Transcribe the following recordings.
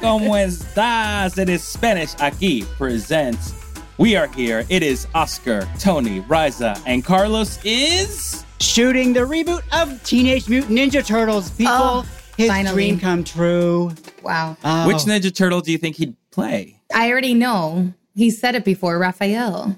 ¿Cómo estás? It is Spanish Aquí presents. We are here. It is Oscar, Tony, Riza, and Carlos is. shooting the reboot of Teenage Mutant Ninja Turtles. People, Oh, his finally. dream come true. Wow. Oh. Which Ninja Turtle do you think he'd play? I already know. He said it before, Raphael.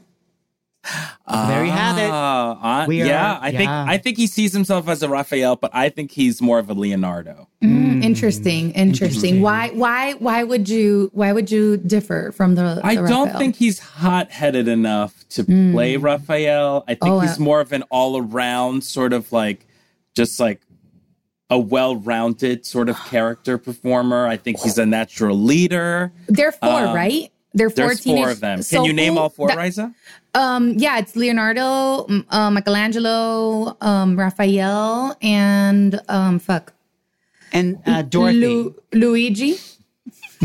There you have it. Uh, We yeah, are- I think yeah. I think he sees himself as a Raphael, but I think he's more of a Leonardo. Mm, interesting. Interesting. Why why why would you why would you differ from the, I the don't Raphael? think he's hot headed enough to play Raphael. I think Oh, he's uh, more of an all around sort of like, just like a well rounded sort of character performer. I think he's a natural leader. There are four, Um, right? There are four There's teenage four of them. Can so you name who- all four, that- Riza? Um yeah, it's Leonardo, uh, Michelangelo, um Raphael and um fuck. and uh, Dorothy, Lu- Luigi.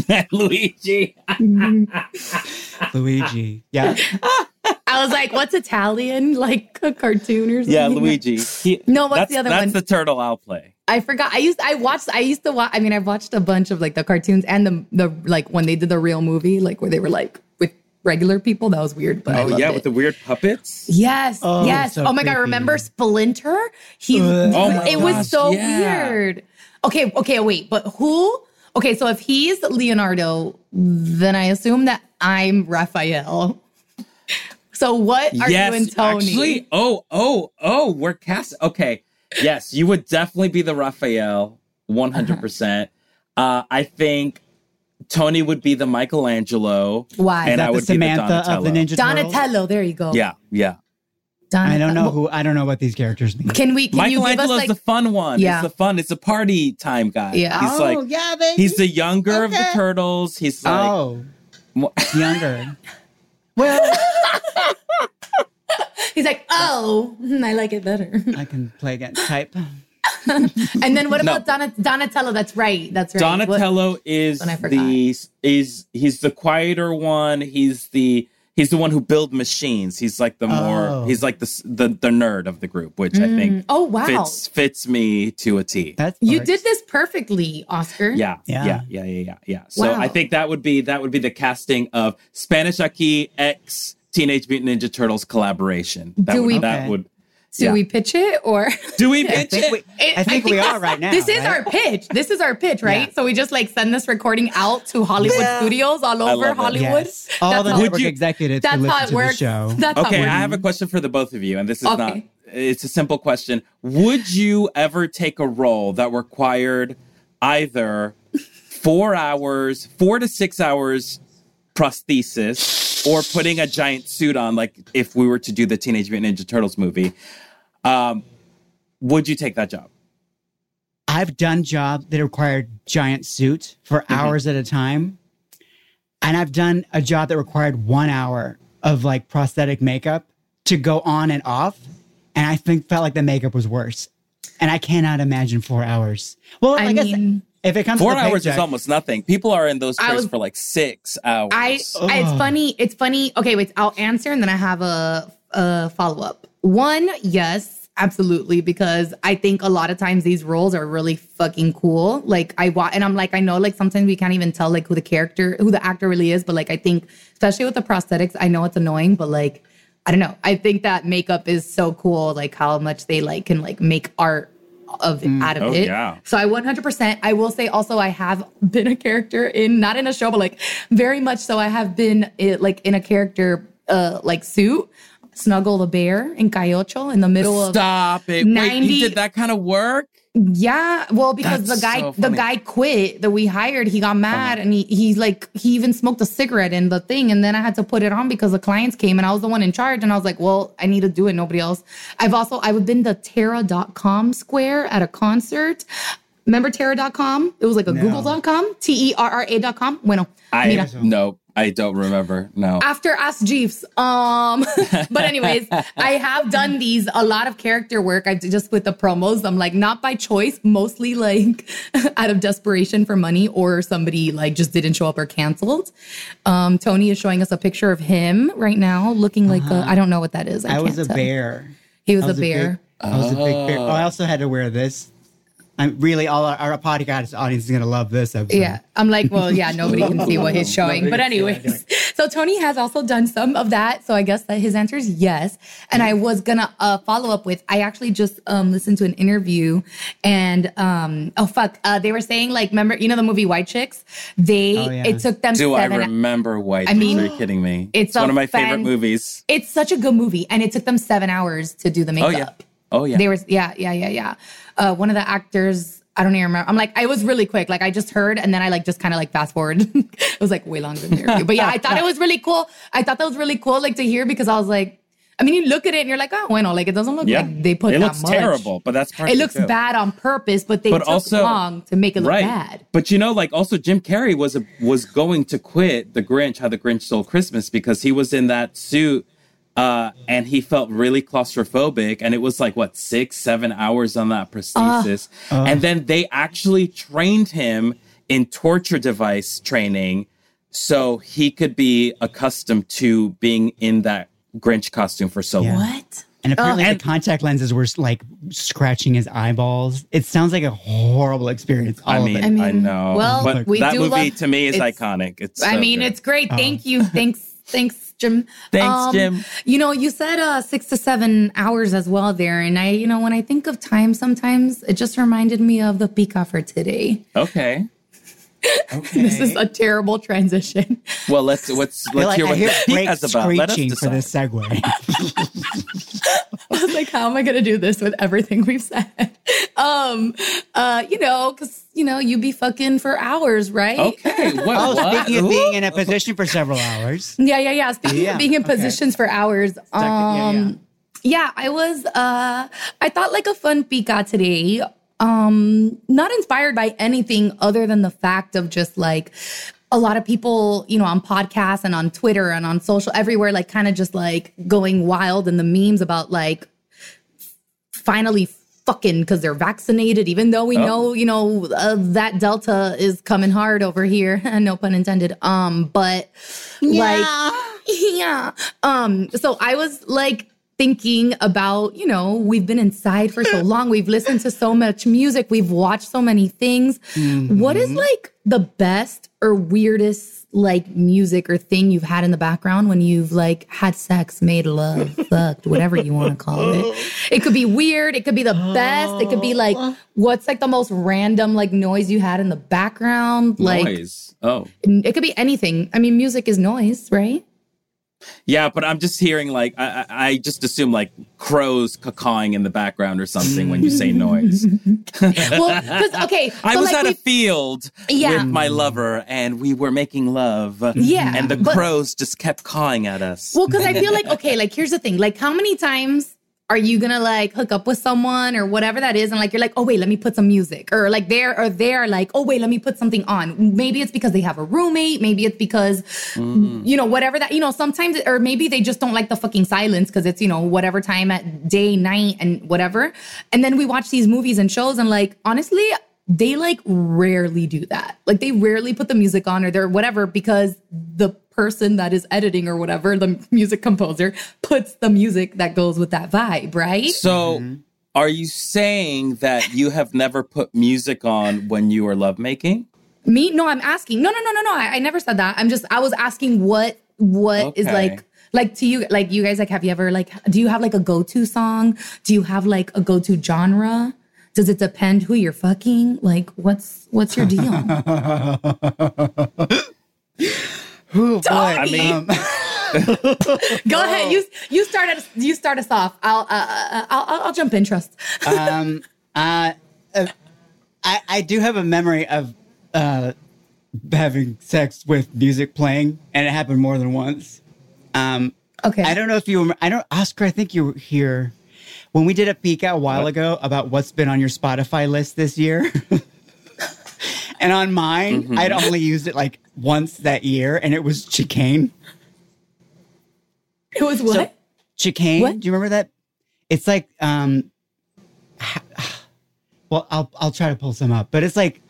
Luigi. Luigi. Yeah. I was like, what's Italian? Like a cartoon or something? Yeah, Luigi. He- No, what's that's, the other that's one? That's the turtle I'll play. I forgot. I used I watched I used to watch I mean I've watched a bunch of like the cartoons and the the like when they did the real movie like where they were like with regular people that was weird but I Oh loved yeah, it. with the weird puppets. yes Oh, yes so oh my god remember Splinter he Oh, oh my it was so yeah. weird okay okay wait but who okay so if he's Leonardo then I assume that I'm Raphael so what are yes, you and Tony actually. Oh, oh, oh, we're cast. Okay, yes, you would definitely be the Raphael, one hundred percent. Uh-huh. Uh, I think Tony would be the Michelangelo. Why? And Is I that the would be the Samantha of the Donatello. Ninja Turtles? Donatello there you go Yeah, yeah. Donatello. I don't know who. I don't know what these characters mean. can we can you give us like the fun one. Yeah. It's the fun. It's a party time guy. Yeah. He's oh like yeah, baby. he's the younger of the turtles. He's like oh younger. well, He's like, oh, I like it better. I can play against type. and then what No. about Donat- Donatello? That's right. That's right. Donatello is When I forgot. the is he's the quieter one. He's the he's the one who build machines. He's like the more Oh. he's like the the the nerd of the group, which I think mm. oh wow, fits fits me to a T. That's you did this perfectly, Oscar. Yeah, Yeah. yeah, yeah, yeah, yeah, yeah. So Wow. I think that would be that would be the casting of Spanish Aquí X Teenage Mutant Ninja Turtles collaboration. That Do would, we- that Okay. would Do yeah. we pitch it or? do we pitch think it? we, It- I think we are right now. This is right? our pitch. This is our pitch, right? Yeah. So we just like send this recording out to Hollywood Yeah. studios all over. Hollywood. Yes. All That's the how- network you- executives That's who how listen it to works. the show. That's Okay, I have a question for the both of you, and this is not. It's a simple question. Would you ever take a role that required either four hours, four to six hours prosthesis, or putting a giant suit on, like if we were to do the Teenage Mutant Ninja Turtles movie? Um, would you take that job? I've done jobs that required giant suits for Mm-hmm. hours at a time. And I've done a job that required one hour of like prosthetic makeup to go on and off. And I think felt like the makeup was worse. And I cannot imagine four hours. Well, I, I guess mean- if it comes Four to the hours is almost nothing. People are in those I chairs was- for like six hours. I, I it's funny. It's funny. Okay, wait. I'll answer and then I have a, a follow up. One, yes, absolutely, because I think a lot of times these roles are really fucking cool. Like I want, and I'm like, I know, like sometimes we can't even tell like who the character, who the actor really is, but like I think, especially with the prosthetics, I know it's annoying, but like. I don't know. I think that makeup is so cool, like how much they like can like make art of out of Oh, it. yeah. So I 100%. I will say also I have been a character in not in a show, but like very much so. I have been eh, like in a character uh like suit, Snuggle the bear in Cayocho in the middle of Stop it! Wait, you did that kind of work? Yeah, well, because That's the guy so the guy quit that we hired. He got mad and he he's like he even smoked a cigarette in the thing, and then I had to put it on because the clients came and I was the one in charge, and I was like, well, I need to do it. Nobody else. I've also I've been to Terra.com square at a concert. Remember Terra.com? It was like a No. Google.com, T E R R A.com. Bueno, I mira. no, I don't remember. No. after Ask Jeeves. Um, but anyways, I have done these a lot of character work. I just with the promos. I'm like not by choice, mostly like out of desperation for money, or somebody like just didn't show up or canceled. Um, Tony is showing us a picture of him right now, looking like a, I don't know what that is. I, I was a tell. bear. He was I a bear. Big, I was a big bear. Oh, I also had to wear this. I'm really all our, our podcast audience is gonna love this episode. Yeah, I'm like, well, yeah, nobody can see what he's showing. But anyways, so Tony has also done some of that. So I guess that his answer is yes. And I was gonna uh, follow up with, I actually just um, listened to an interview, and um, oh fuck, uh, they were saying like, remember, you know the movie White Chicks? They Oh, yeah. it took them Do I remember White? I Chicks? mean, Are you kidding me? it's one of my favorite movies. it's such a good movie, and it took them seven hours to do the Oh makeup. yeah. Oh yeah. They were, yeah, yeah, yeah, yeah. Uh, one of the actors, I don't even remember. I'm like, I was really quick. Like, I just heard, and then I like just kind of like fast forward. it was like way longer than the interview. But yeah, I thought it was really cool. I thought that was really cool, like to hear because I was like, I mean, you look at it and you're like, oh, bueno, like it doesn't look yeah. like they put it that looks much. terrible, but that's part It looks too. bad on purpose, but they But took also- long to make it look right. bad. But you know, like also Jim Carrey was a, was going to quit The Grinch, How the Grinch Stole Christmas, because he was in that suit uh, and he felt really claustrophobic. And it was like what six, seven hours on that prosthesis, ah. Ah. and then they actually trained him in torture device training, so he could be accustomed to being in that Grinch costume for so Yeah. long. What? And apparently oh, and- the contact lenses were like scratching his eyeballs. It sounds like a horrible experience. All I of mean, it. I, mean, know. well, but we that do movie love- to me is it's- iconic. It's. I so mean, good. it's great. Thank ah. you. Thanks. Thanks, Jim. Thanks, Jim. You know, you said uh, six to seven hours as well there. And I, you know, when I think of time, sometimes it just reminded me of the Pika for today. okay. Okay. This is a terrible transition. Well, let's let's I let's like, hear I what hear the brakes Pika's about. Let us screeching for decide. this segue. I was like, how am I going to do this with everything we've said? Um, uh, you know, because, you know, you'd be fucking for hours, right? Okay. What? oh, speaking of being in a position for several hours. Yeah, yeah, yeah. Speaking Yeah, of being in okay. positions for hours, yeah, yeah. um, yeah, I was. uh I thought like a fun pika today. Um, not inspired by anything other than the fact of just like a lot of people, you know, on podcasts and on Twitter and on social everywhere, like kind of just like going wild in the memes about like finally fucking because they're vaccinated, even though we Oh. know, you know, uh, that Delta is coming hard over here. no pun intended. Um, but like, yeah. Um, so I was like thinking about, you know, we've been inside for so long. We've listened to so much music. We've watched so many things. What is like the best or weirdest like music or thing you've had in the background when you've like had sex, made love, fucked, whatever you want to call it. It could be weird. It could be the best. It could be like oh. what's like the most random like noise you had in the background. Like Noise. Oh, it could be anything. I mean, music is noise, right? Yeah, but I'm just hearing like I, I I just assume like crows cawing in the background or something when you say noise. Well, okay, I was like, at a field Yeah. with my lover and we were making love. Yeah, and the but- crows just kept cawing at us. Well, because I feel like okay, like here's the thing: like, how many times are you gonna like hook up with someone or whatever that is, and like you're like, oh wait, let me put some music, or like they're or they're like, oh wait, let me put something on. Maybe it's because they have a roommate, maybe it's because mm-hmm. you know whatever that you know. Sometimes, or maybe they just don't like the fucking silence because it's you know whatever time at day, night, and whatever. And then we watch these movies and shows, and like honestly. They like rarely do that. Like they rarely put the music on or they're whatever because the person that is editing or whatever, the music composer, puts the music that goes with that vibe, right? So, mm-hmm. are you saying that you have never put music on when you were lovemaking? Me? No, I'm asking. No, no, no, no, no. I, I never said that. I'm just I was asking what what is Okay. like like to you like you guys like have you ever like do you have like a go-to song? Do you have like a go-to genre? Does it depend who you're fucking? Like what's what's your deal? Oh boy. I mean, Um, Go ahead. You you start us you start us off. I'll uh, uh, I'll, I'll I'll jump in. Trust. um, uh, uh, I I do have a memory of uh, having sex with music playing, and it happened more than once. Um, Okay. I don't know if you remember. I don't, Oscar. I think you were here when we did a peek out a while What? ago about what's been on your Spotify list this year. and on mine, Mm-hmm. I'd only used it like once that year, and it was chicane. It was what? Chicane. What? Do you remember that? It's like, um, well, I'll I'll try to pull some up, but it's like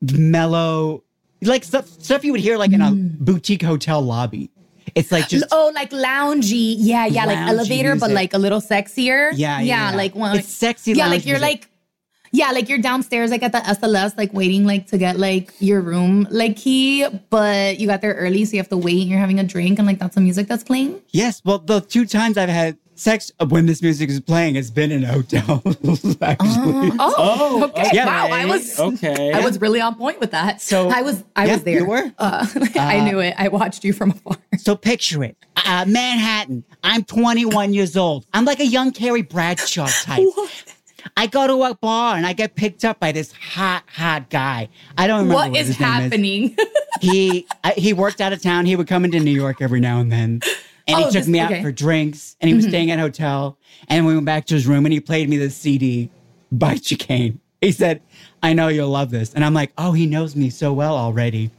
mellow, like stuff stuff you would hear like in a Mm. boutique hotel lobby. It's like just oh, like loungy. Yeah, yeah, like elevator, but like a little sexier. Yeah, yeah, yeah. like one. It's sexy Yeah, like you're music. like. Yeah, like you're downstairs, like at the SLS, like waiting, like to get like your room, like key, but you got there early, so you have to wait. and You're having a drink, and like that's the music that's playing. Yes, well, the two times I've had sex when this music is playing, it's been in a hotel. actually, Oh, Oh, okay. yeah. wow, I was Okay. I was really on point with that. So- I was I Yeah, was there. you were? Uh, I knew it. I watched you from afar. so picture it: uh, Manhattan. I'm 21 years old. I'm like a young Carrie Bradshaw type. I go to a bar and I get picked up by this hot, hot guy. I don't remember what, What is happening? he I, he worked out of town. He would come into New York every now and then, and he Oh, took this- me out okay. Mm-hmm. for drinks. And he was staying at a hotel. And we went back to his room, and he played me the CD by Chicane. He said, "I know you'll love this," and I'm like, "Oh, he knows me so well already."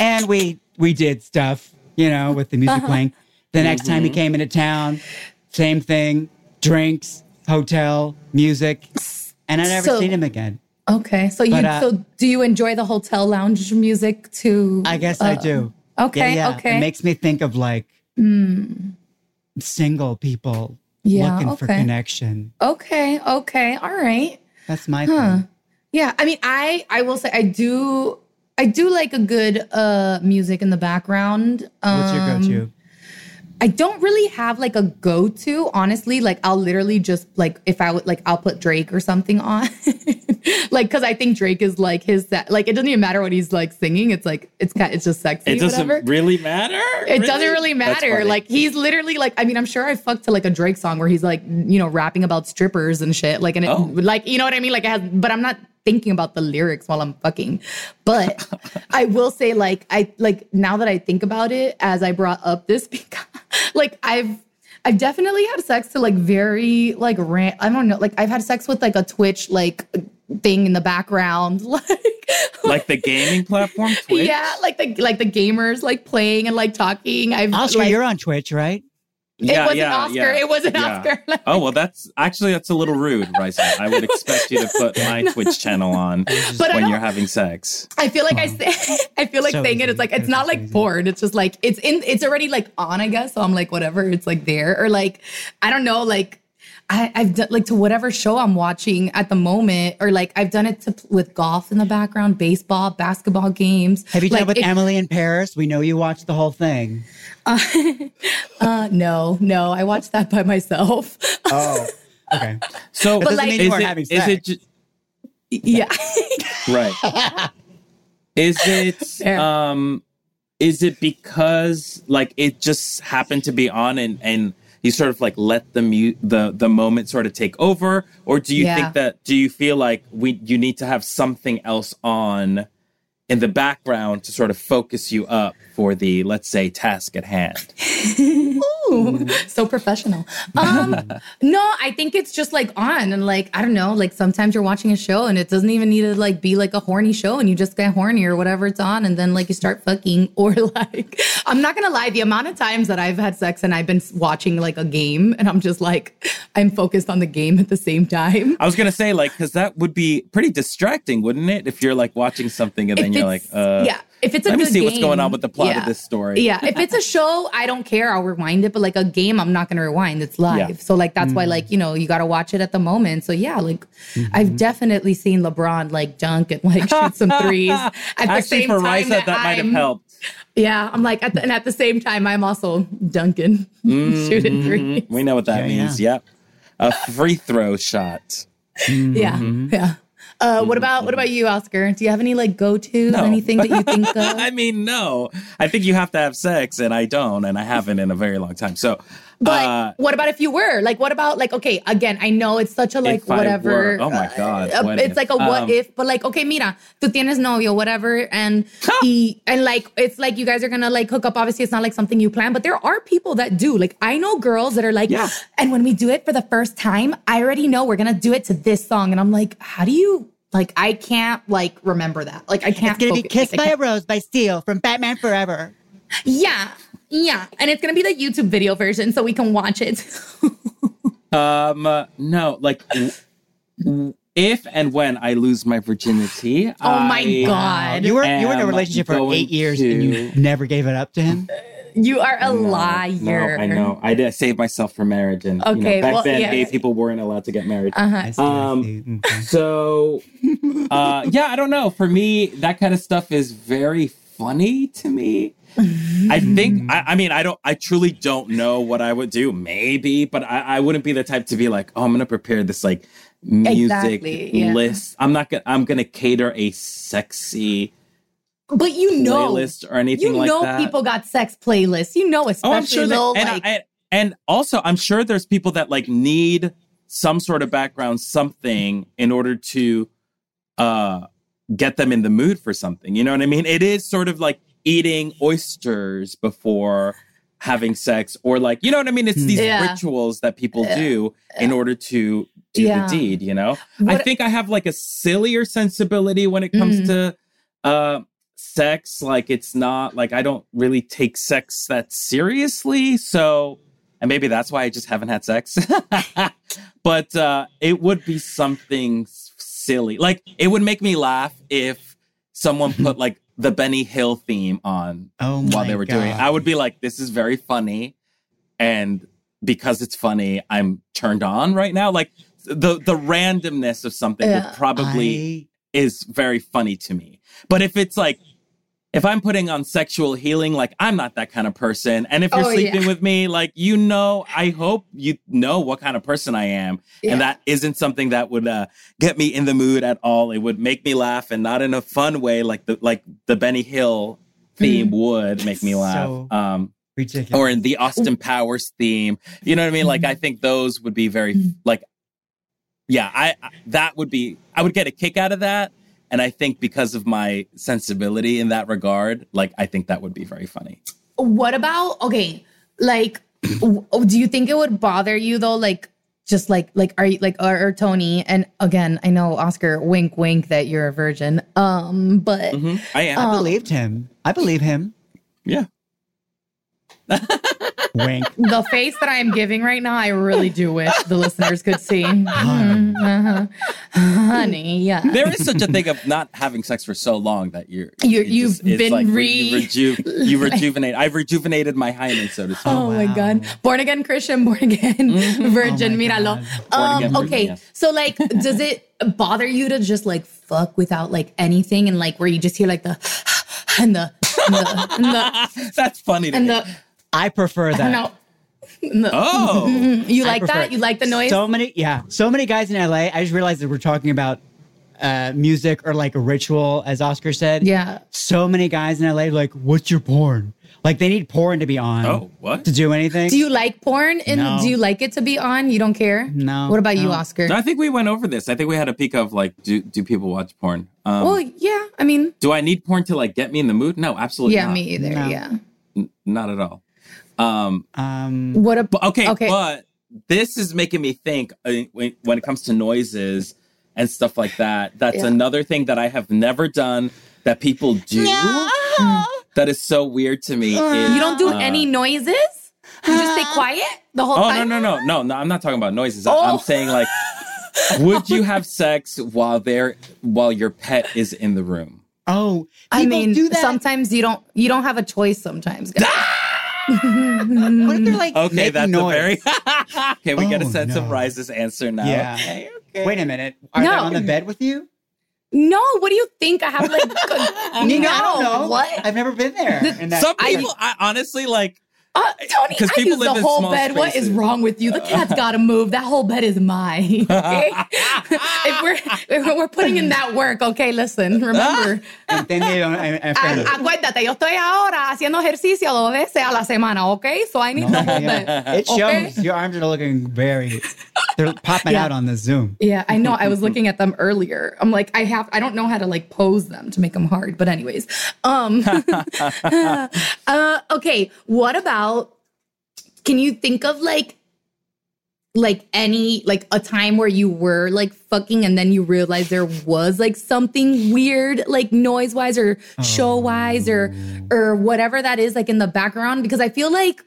And we we did stuff, you know, with the Uh-huh. music playing. The next time Mm-hmm. he came into town, same thing: drinks, hotel, music, and I never So- seen him again. okay, so you But, uh, so do you enjoy the hotel lounge music too? I guess I do. Okay, Yeah, yeah. okay. It makes me think of like single people Yeah, looking for connection. okay, okay, all right. That's my thing. Yeah, I mean, I I will say I do I do like a good uh music in the background. Um, What's your go-to? I don't really have like a go to, honestly. Like I'll literally just like if I would like I'll put Drake or something on, like because I think Drake is like his set. Like it doesn't even matter what he's like singing. It's like it's kind it's just sexy. it doesn't whatever. really matter. It doesn't really matter. Like he's literally like I mean I'm sure I fucked to like a Drake song where he's like you know rapping about strippers and shit. Like and it, Oh. like you know what I mean. Like it has, but I'm not thinking about the lyrics while I'm fucking. But I will say like I like now that I think about it as I brought up this because like I've. I've definitely had sex to like very like ran- I don't know like I've had sex with like a Twitch like thing in the background like like the gaming platform Twitch. yeah like the like the gamers like playing and like talking I've Oscar, like, you're on Twitch, right? It wasn't Oscar. It wasn't Oscar. oh well, that's actually that's a little rude, Risa. I would expect you to put my Twitch channel on But when you're having sex. I feel like I say, I feel like So saying it. It's like it's It's not so like easy. porn. It's just like it's in. It's already like on. I guess so. I'm like whatever. It's like there or like I don't know. Like I, I've done like to whatever show I'm watching at the moment, or like I've done it to with golf in the background, baseball, basketball games. Have you done like, it with if- Emily in Paris? We know you watched the whole thing. Uh, no, no. I watched that by myself. Oh, okay. So doesn't like- mean is you it, having is it sex. ju- yeah. right? is it Fair. um is it because like it just happened to be on and and you sort of like let the mu- the the moment sort of take over or do you Yeah. think that do you feel like we you need to have something else on in the background to sort of focus you up for the let's say task at hand Ooh, so professional. Um, no, I think it's just like on and like I don't know. Like sometimes you're watching a show and it doesn't even need to like be like a horny show and you just get horny or whatever it's on and then like you start fucking or like I'm not gonna lie. The amount of times that I've had sex and I've been watching like a game and I'm just like I'm focused on the game at the same time. i was gonna say like because that would be pretty distracting wouldn't it if you're like watching something and then If you're like uh yeah. If it's a let me good see what's going on with the plot of this story Yeah, if it's a show, I don't care. I'll rewind it. But like a game, I'm not gonna rewind. It's live. Yeah. So like that's why mm. like you know you got to watch it at the moment. So yeah, like I've mm-hmm. definitely seen LeBron like dunk and like shoot some threes at the Actually, same for time Risa, that, that, might have helped. Yeah, I'm like at the, and at the same time I'm also dunking, mm-hmm. shooting threes. We know what that Yeah, means. Yep. A free throw shot. Yeah, mm-hmm. yeah. Uh, what about what about you, Oscar? Do you have any like go tos? No. Anything that you think of? I mean, no. I think you have to have sex, and I don't, and I haven't in a very long time. So But Uh, what about if you were? Like, what about like? Okay, again, I know it's such a like If I whatever. were- oh my God, uh, it's if? like a what Um, if, but like, okay, mira, tú tienes novio, whatever, and he and like it's like you guys are gonna like hook up. Obviously, it's not like something you plan, but there are people that do. Like, I know girls that are like, Yeah. and when we do it for the first time, I already know we're gonna do it to this song, and I'm like, how do you? Like, I can't like remember that. Like, I can't. It's gonna be. Kissed Like, by a Rose by Seal from Batman Forever. Yeah, yeah, and it's gonna be the YouTube video version, so we can watch it. Um, uh, no, like w- w- if and when I lose my virginity. Oh my I God. You were you were in a relationship for eight years and you never gave it up to him. You are a No, liar. No, I know. I did save myself for marriage, and you Okay, know, back well, then, yeah. gay people weren't allowed to get married. Uh-huh. See, Um, So, uh, yeah, I don't know. For me, that kind of stuff is very funny to me. I think. I, I mean, I don't. I truly don't know what I would do. Maybe, but I, I wouldn't be the type to be like, oh, I'm gonna prepare this like music Exactly, yeah. list. I'm not gonna. I'm gonna cater a sexy But you know, playlist or anything you like know, that. people got sex playlists. You know, especially Oh, I'm sure that, little, and, like, I, and also I'm sure there's people that like need some sort of background, something in order to uh get them in the mood for something. You know what I mean? It is sort of like eating oysters before having sex, or like you know what I mean? It's these Yeah. rituals that people do in order to do Yeah. the deed. You know, I think I have like a sillier sensibility when it comes Mhm. to uh sex like it's not like i don't really take sex that seriously so and maybe that's why i just haven't had sex but uh it would be something silly like it would make me laugh if someone put like the benny hill theme on Oh while they were doing it i would be like this is very funny and because it's funny i'm turned on right now like the the randomness of something Yeah. would probably is very funny to me. But if it's like, if I'm putting on sexual healing, like I'm not that kind of person. And if you're Oh, sleeping yeah. with me, like you know, I hope you know what kind of person I am. Yeah. And that isn't something that would uh, get me in the mood at all. It would make me laugh and not in a fun way like the like the Benny Hill theme would make me laugh. So- um Ridiculous. or in the Austin Powers theme. You know what I mean? Like I think those would be very like yeah, I, I that would be I would get a kick out of that and I think because of my sensibility in that regard, like I think that would be very funny. what about okay? Like, w- do you think it would bother you though? Like, just like like are you like or, or Tony? And again, I know Oscar, wink, wink, that you're a virgin. Um, but Mhm. I am. I believed him. I believe him. yeah. Wink. the face that I am giving right now, I really do wish the listeners could see. Mhm, uh-huh. Honey, yeah. There is such a thing of not having sex for so long that you're, you're you've just- been like re- you, reju- you rejuvenate. I've rejuvenated my hymen, so to speak. Oh, my wow. God. Born again Christian, born again virgin, Oh míralo. Um, again virgin, okay. yes. So, like, does it bother you to just like fuck without like anything and like where you just hear like the and the and the and the, That's funny to and me. the I prefer that. no. and oh. you like that? it. You like the noise? So many, yeah. So many guys in LA. I just realized that we're talking about uh, music or like a ritual, as Oscar said. yeah. So many guys in LA like, what's your porn? Like they need porn to be on. Oh, what? To do anything. Do you like porn and No. do you like it to be on? You don't care? No, What about you, no. Oscar? I think we went over this. I think we had a peek of like, do do people watch porn? Um, well, yeah. I mean, do I need porn to like get me in the mood? No, absolutely yeah, not. me either. No. Yeah. N- not at all. Um, um, What but about okay, Okay. but this is making me think uh, when, when it comes to noises and stuff like that. That's Yeah. another thing that I have never done that people do. That is so weird to me. is, You don't do uh, any noises? You just stay quiet the whole Oh no time? no no no no! I'm not talking about noises. I- Oh. I'm saying like, would you have sex while there while your pet is in the room? oh, I mean, do that. sometimes you don't you don't have a choice sometimes, guys. What if they're like Okay, that's noise? a very. Can we get a Oh, sense of no. Rise's answer now? Yeah. Okay, okay. Wait a minute. Are they on the bed with you? No, what do you think? I have like a- I mean, I don't No, know. What? I've never been there. in that Some I- people, I, honestly, like Uh, Tony, 'Cause I people use the live in whole small bed. What is wrong with you? The cat's got to move. That whole bed is mine. Okay? if we're if we're putting in that work, okay, listen, remember. Entendieron, eh, eh, Ah. Acuérdate, yo estoy ahora haciendo ejercicio dos veces a la semana, okay? So I need the whole bed. It shows your arms are looking very. They're popping Yeah. out on the Zoom. Yeah, I know. I was looking at them earlier. I'm like, I have, I don't know how to like pose them to make them hard. But anyways, um, uh, okay. What about? Can you think of like, like any like a time where you were like fucking and then you realized there was like something weird like noise wise or show wise or oh. or whatever that is like in the background? Because I feel like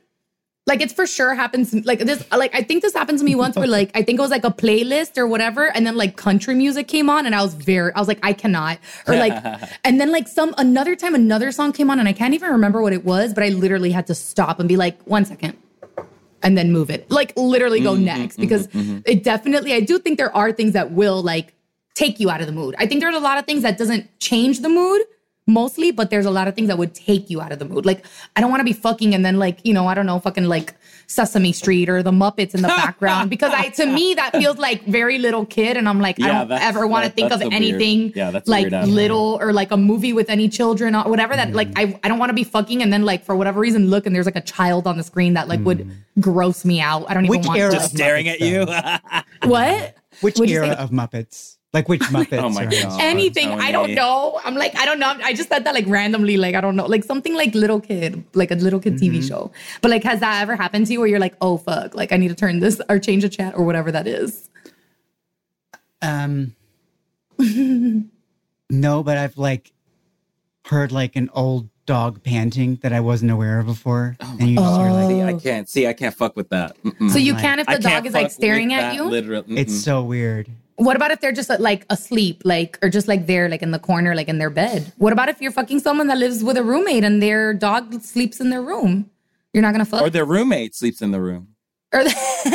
like it's for sure happens like this like i think this happened to me once where like i think it was like a playlist or whatever and then like country music came on and i was very i was like i cannot. Or like and then like some another time another song came on and i can't even remember what it was but i literally had to stop and be like one second and then move it. Like literally go mm-hmm, next mm-hmm, because mm-hmm. it definitely i do think there are things that will like take you out of the mood. I think there's a lot of things that doesn't change the mood mostly, but there's a lot of things that would take you out of the mood. Like, I don't want to be fucking and then like, you know, I don't know, fucking like Sesame Street or the Muppets in the background because I to me that feels like very little kid, and I'm like, I don't ever want to think of that's weird- anything yeah, that's like weird aspect. little or like a movie with any children or whatever that like Mm. I, I don't want to be fucking and then like for whatever reason look and there's like a child on the screen that like would gross me out. I don't even Which want era? to. Just staring at you. What? Which What'd era say? of Muppets? Like which Muppets? Oh my God. anything. I don't know. I'm like, I don't know. I just said that like randomly, like I don't know, like something like little kid, like a little kid Mm-hmm. TV show. But like, has that ever happened to you where you're like, oh fuck, like I need to turn this or change the chat or whatever that is? Um, no, but I've like heard like an old dog panting that I wasn't aware of before, and you just hear like see, I can't see. I can't fuck with that. Mm-mm. So you like- can if I the dog is like staring at you. Literally, it's so weird. What about if they're just like asleep, like or just like there, like in the corner, like in their bed? What about if you're fucking someone that lives with a roommate and their dog sleeps in their room? You're not gonna fuck. or their roommate sleeps in the room. Or-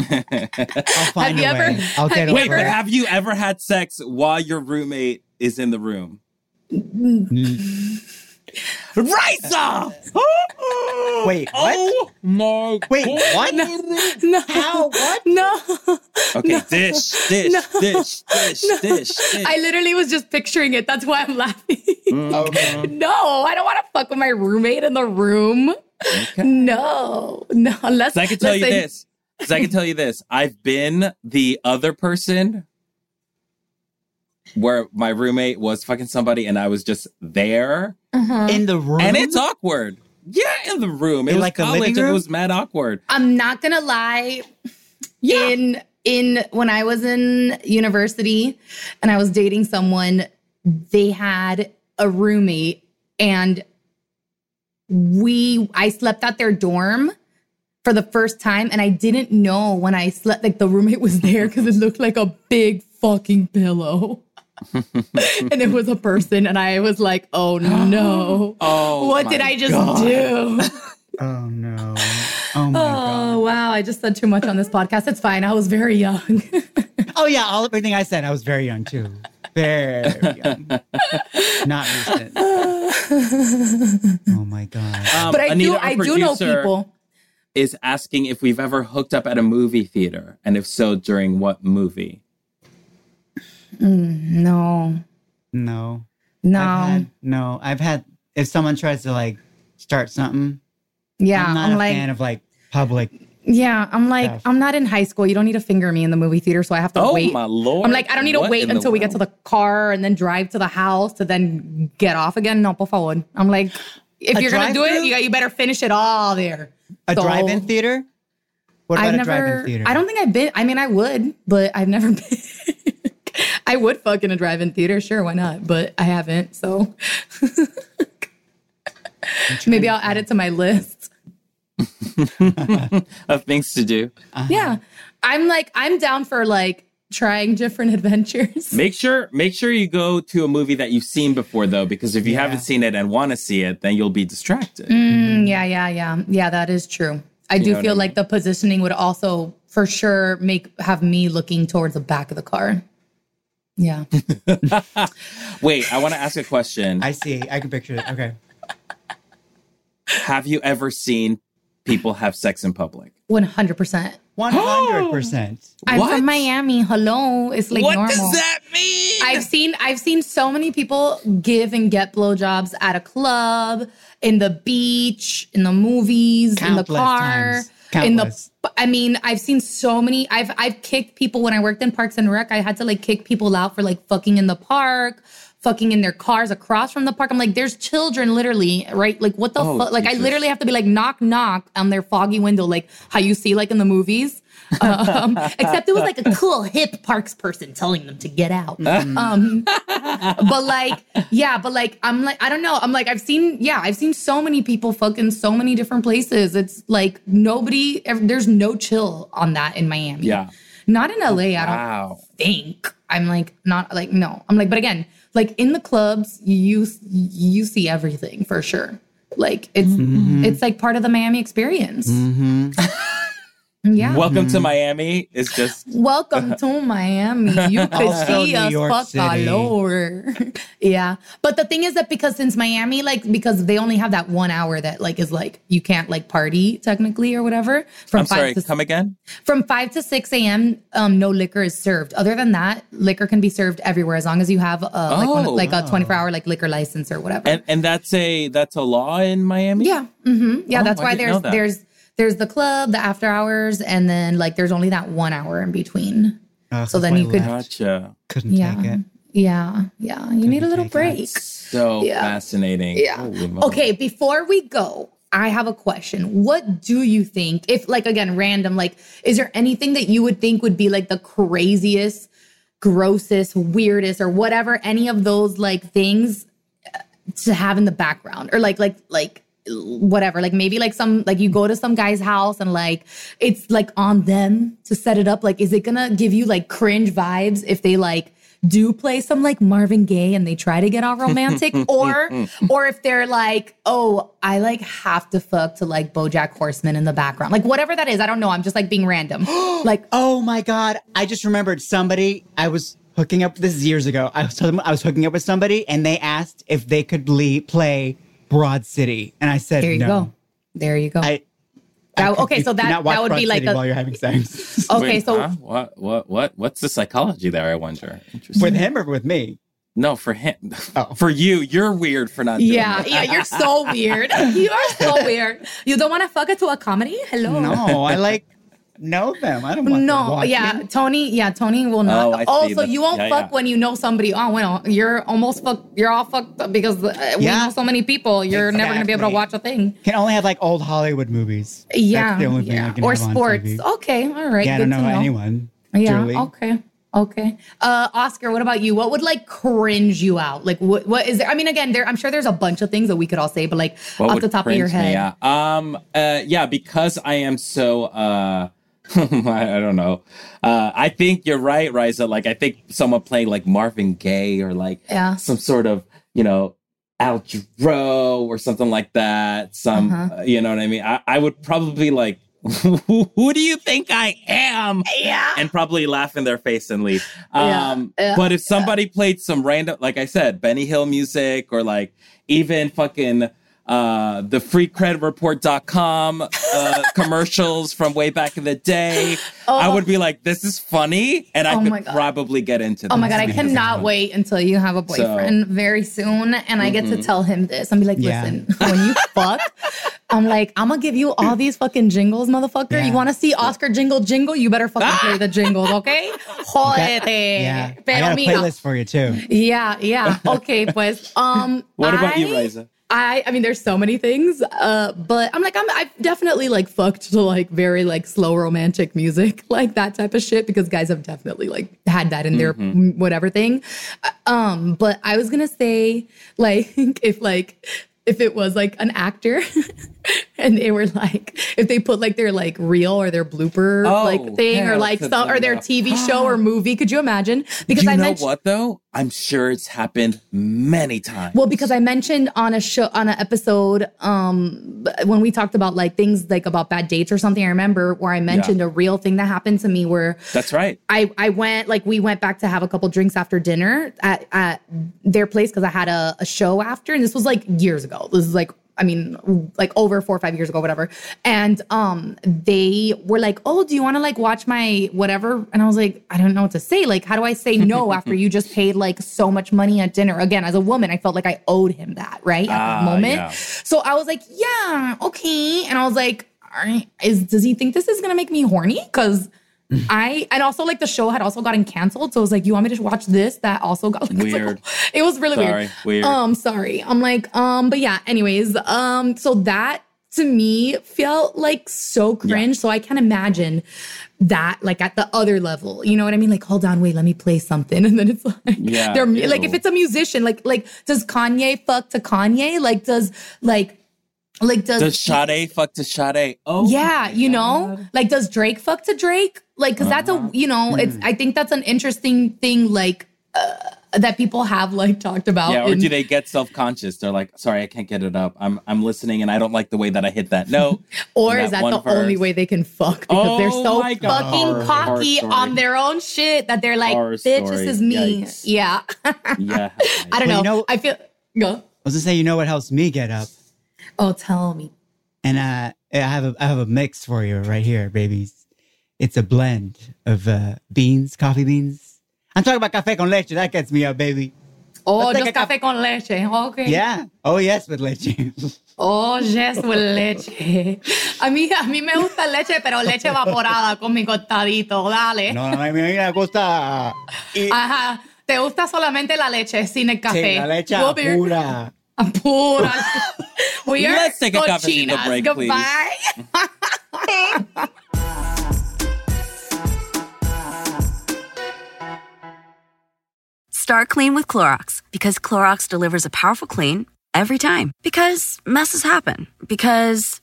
I'll find you a ever- way. I'll get you over Wait, but it. have you ever had sex while your roommate is in the room? Mm. Risa! Wait, what? Oh my Wait, God. what? no, How? What? no. Okay, dish, dish, dish, dish, dish, dish. I literally was just picturing it. That's why I'm laughing. Mm. Okay. no, I don't want to fuck with my roommate in the room. No, no. Unless So I can tell you this. So I can tell you this. I've been the other person where my roommate was fucking somebody and I was just there. Mm-hmm. In the room. And it's awkward. Yeah, in the room. It In, was like, the college living and it was mad awkward. I'm not gonna lie. Yeah. In in when I was in university and I was dating someone, they had a roommate and we I slept at their dorm for the first time and I didn't know when I slept like the roommate was there because it looked like a big fucking pillow. and it was a person and I was like, oh no. Oh, what did I just God. do? Oh no. Oh my Oh god. wow, I just said too much on this podcast. It's fine. I was very young. Oh yeah, all everything I said, I was very young too. Very young. Not recent. Oh my god. Um, but I do Anita, our I do know people. Is asking if we've ever hooked up at a movie theater, and if so, during what movie? Mm, no. No. No. I've had, no. I've had if someone tries to like start something, yeah. I'm I'm, not a like fan of like public. Yeah, I'm like, stuff. I'm not in high school. You don't need to finger me in the movie theater, so I have to Oh wait. my lord! I'm like, I don't need to wait until we get to the car and then drive to the house to then get off again. No, por favor. I'm like, if A you're gonna do it, you got you better finish it all there. A So- drive-in theater? What about I've a never. drive-in theater? I don't think I've been. I mean, I would, but I've never been. I would fuck in a drive-in theater, sure, why not? But I haven't, so maybe I'll add it to my list. of things to do. Yeah, I'm like, I'm down for like trying different adventures. Make sure make sure you go to a movie that you've seen before though, because if you Yeah. haven't seen it and want to see it, then you'll be distracted. Mm, yeah, yeah, yeah, yeah. That is true. I do feel I like the positioning would also, for sure, make have me looking towards the back of the car. Yeah. Wait, I want to ask a question. I see. I can picture it. Okay. Have you ever seen people have sex in public? One hundred percent. One hundred percent. I'm What? from Miami. Hello, it's like what normal. does that mean? I've seen I've seen so many people give and get blowjobs at a club, in the beach, in the movies, in the car, times. In the. I mean, I've seen so many. I've I've kicked people when I worked in Parks and Rec. I had to like kick people out for like fucking in the park. Fucking in their cars across from the park. I'm like, there's children literally, right? Like, what the Oh, fuck? Like, I literally have to be like, knock, knock on their foggy window, like how you see, like in the movies. Um, except it was like a cool hip parks person telling them to get out. Um, but like, yeah, but like, I'm like, I don't know. I'm like, I've seen, yeah, I've seen so many people fuck in so many different places. It's like nobody, there's no chill on that in Miami. Yeah. Not in LA, I don't think. I'm like, not like, no. I'm like, but again, like in the clubs, you you see everything for sure. Like it's it's like part of the Miami experience. Yeah. Welcome to Miami. It's just Welcome to Miami. You could see New us York fuck City. all over. yeah. But the thing is that because since Miami, like, because they only have that one hour that like is like you can't like party technically or whatever. From I'm five sorry, to come again? from five to six a.m. Um, no liquor is served. Other than that, liquor can be served everywhere as long as you have uh, like, one, Oh. like a twenty four hour like liquor license or whatever. And and that's a that's a law in Miami? yeah, Mm-hmm. yeah. Oh, that's why there's that. there's there's the club, the after hours, and then like there's only that one hour in between. Oh, So then you could- Gotcha. couldn't Yeah, take it. yeah, yeah. You need a little break. So Yeah. fascinating. Yeah. Okay, before we go, I have a question. What do you think, if like again, random, like, is there anything that you would think would be like the craziest, grossest, weirdest, or whatever, any of those like things uh, to have in the background? Or like, like, like, whatever like maybe like some like you go to some guy's house and like it's like on them to set it up like is it gonna give you like cringe vibes if they like do play some like Marvin Gaye and they try to get all romantic or or if they're like oh I like have to fuck to like BoJack Horseman in the background like whatever that is I don't know I'm just like being random like Oh my god! I just remembered somebody. I was hooking up. This is years ago. I was I was hooking up with somebody, and they asked if they could le- play Broad City, and I said there you no. go there you go I, That- I okay, so that- that would be Broad like City a- while you're having sex okay Wait, so huh? what what what what's the psychology there? I wonder. Interesting. with him or with me. no, for him. Oh. For you, you're weird for not. doing yeah that. yeah you're so weird you are so weird you don't want to fuck it to a comedy hello No, I like know them. I don't want No, watching. yeah, Tony, yeah, Tony will not. Oh, I see. also, That's- you won't yeah, fuck yeah. when you know somebody. Oh, well, you're almost fuck. You're all fucked up because uh, we Yeah. know so many people. You're never gonna be able to watch a thing. Can only have like old Hollywood movies. Yeah, That's the only thing I yeah, can or have on sports. TV. Okay, all right. Yeah, I don't to know, anyone. Yeah, Julie. okay. Okay. Uh Oscar, what about you? What would like cringe you out? Like what what is there? I mean, again, there I'm sure there's a bunch of things that we could all say, but like What off the top of your cringe me head. out? Um. Uh. Yeah. Because I am so. Uh. I, don't know. Uh. I think you're right, Riza. Like I think someone playing like Marvin Gaye or like Yeah. some sort of you know Al Jarreau or something like that. Some. Uh-huh. uh, you know what I mean? I, I would probably like. who, do you think I am? Yeah. and probably laugh in their face and leave. Yeah, Um, yeah, but if somebody played some random, like I said, Benny Hill music or like even fucking uh, the freecreditreport.com uh, commercials from way back in the day, I would be like, this is funny. And I Oh could probably get into this. Oh my god, I cannot fun. wait until you have a boyfriend very soon and I get to tell him this. I'm be like, Yeah. listen, when you fuck, I'm like, I'm gonna give you all these fucking jingles, motherfucker. Yeah. You wanna see Oscar jingle jingle? You better fucking play the jingles, okay? Jódete. Yeah, I Pero got a mira. playlist for you too. Yeah, yeah. Okay, pues um What about you, I- Riza? I I mean there's so many things uh but I'm like I'm I've definitely like fucked to like very like slow romantic music like that type of shit because guys have definitely like had that in their Mm-hmm. whatever thing Uh, um but I was going to say like if like if it was like an actor and they were like if they put like their like reel or their blooper Oh, like thing or like some or their. TV show or movie could you imagine because you I know mentioned what though? I'm sure it's happened many times. well, because I mentioned on a show on an episode um when we talked about like things like about bad dates or something. I remember where I mentioned a real thing that happened to me where That's right. I I went like we went back to have a couple drinks after dinner at at their place because I had a, a show after, and this was like years ago. This is like I mean, like over four or five years ago, whatever. And um, they were like, "Oh, do you want to like watch my whatever?" And I was like, "I don't know what to say. Like, how do I say no after you just paid like so much money at dinner?" Again, as a woman, I felt like I owed him that, right at Ah, the moment. yeah. So I was like, "Yeah, okay." And I was like, All right, "Is does he think this is gonna make me horny?" Because I and also like the show had also gotten canceled, so I was like, "You want me to watch this?" That also got like, it's like- Weird. it was really Sorry, weird. weird. Um, sorry. I'm like, um, but yeah. Anyways, um, so that to me felt like so cringe. So I can imagine that like at the other level. You know what I mean? Like, hold on, wait, let me play something, and then it's like, Yeah, they're like, if it's a musician, like, like does Kanye fuck to Kanye? Like, does like. Like does, Does Sade fuck to Sade? Oh, yeah, you know, like does Drake fuck to Drake? Like, because that's Uh-huh. a you know, it's Hmm. I think that's an interesting thing, like uh, that people have like talked about. Yeah, or in- do they get self conscious? They're like, sorry, I can't get it up. I'm I'm listening and I don't like the way that I hit that note. Or in is that one the only way they can fuck because they're Oh so fucking Horror- cocky horror on their own shit that they're like, Horror bitch, story. this is me. Yikes. Yeah. Yeah. I don't Well, know. you know- I feel go. I was gonna say, you know what helps me get up, Oh, tell me. and uh, I have a I have a mix for you right here, babies. It's a blend of uh, beans, coffee beans. I'm talking about cafe con leche. That gets me up, baby. Oh, just café con leche. Okay. Yeah. Oh yes, with leche. Oh, yes, with leche. A mí, a mí me gusta leche, pero leche evaporada con mi costadito. Dale. no, no, a mí me gusta. y- Ajá. Te gusta solamente la leche sin el café. Sí, la leche We'll be- pura. Pura. We are Let's take a cochinas. break, please. Goodbye. Start clean with Clorox because Clorox delivers a powerful clean every time. Because messes happen. Because.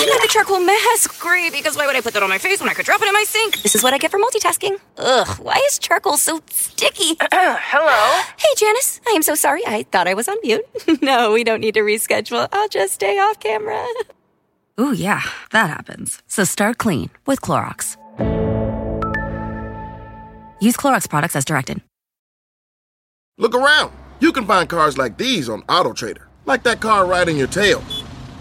I the charcoal mask. Great, because why would I put that on my face when I could drop it in my sink? This is what I get for multitasking. Ugh, why is charcoal so sticky? Hello? Hey, Janice. I am so sorry. I thought I was on mute. no, we don't need to reschedule. I'll just stay off camera. Ooh, yeah, that happens. So start clean with Clorox. Use Clorox products as directed. Look around. You can find cars like these on AutoTrader, like that car right in your tail.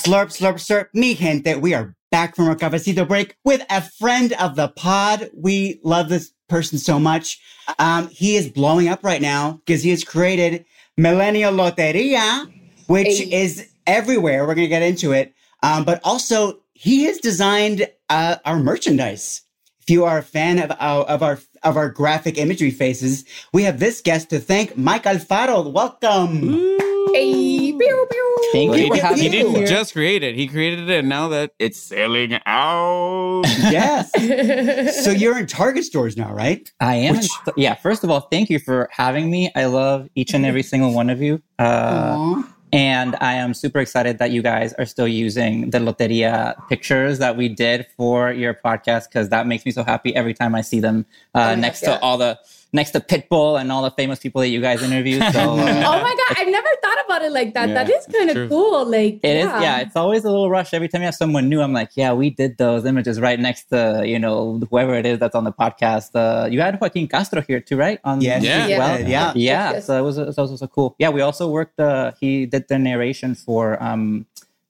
Slurp, slurp, slurp. Mi gente, we are back from our cafecito break with a friend of the pod. We love this person so much. Um, he is blowing up right now because he has created Millennial Loteria, which is everywhere. We're going to get into it. Um, but also, he has designed uh, our merchandise. If you are a fan of our, of our of our graphic imagery faces, we have this guest to thank, Mike Alfaro. Welcome. Hey, pew, pew. Thank He you for did- having he me didn't here. just create it. He created it, and now that it's selling out. Yes. so you're in Target stores now, right? I am. Which- yeah. First of all, thank you for having me. I love each and every single one of you. Uh, Aw. And I am super excited that you guys are still using the Loteria pictures that we did for your podcast because that makes me so happy every time I see them uh, next yeah. to all the next to Pitbull and all the famous people that you guys interview. So uh, Oh my god, I've never thought about it like that. Yeah, that is kind of cool. Like It is, yeah. It's always a little rush every time you have someone new. I'm like, yeah, we did those images right next to you know whoever it is that's on the podcast. Uh, you had Joaquin Castro here too, right? On Yes, Yeah. Yeah. well. Yeah. yeah. yes. So it was, it was also so cool. Yeah, we also worked. Uh, he did the narration for um,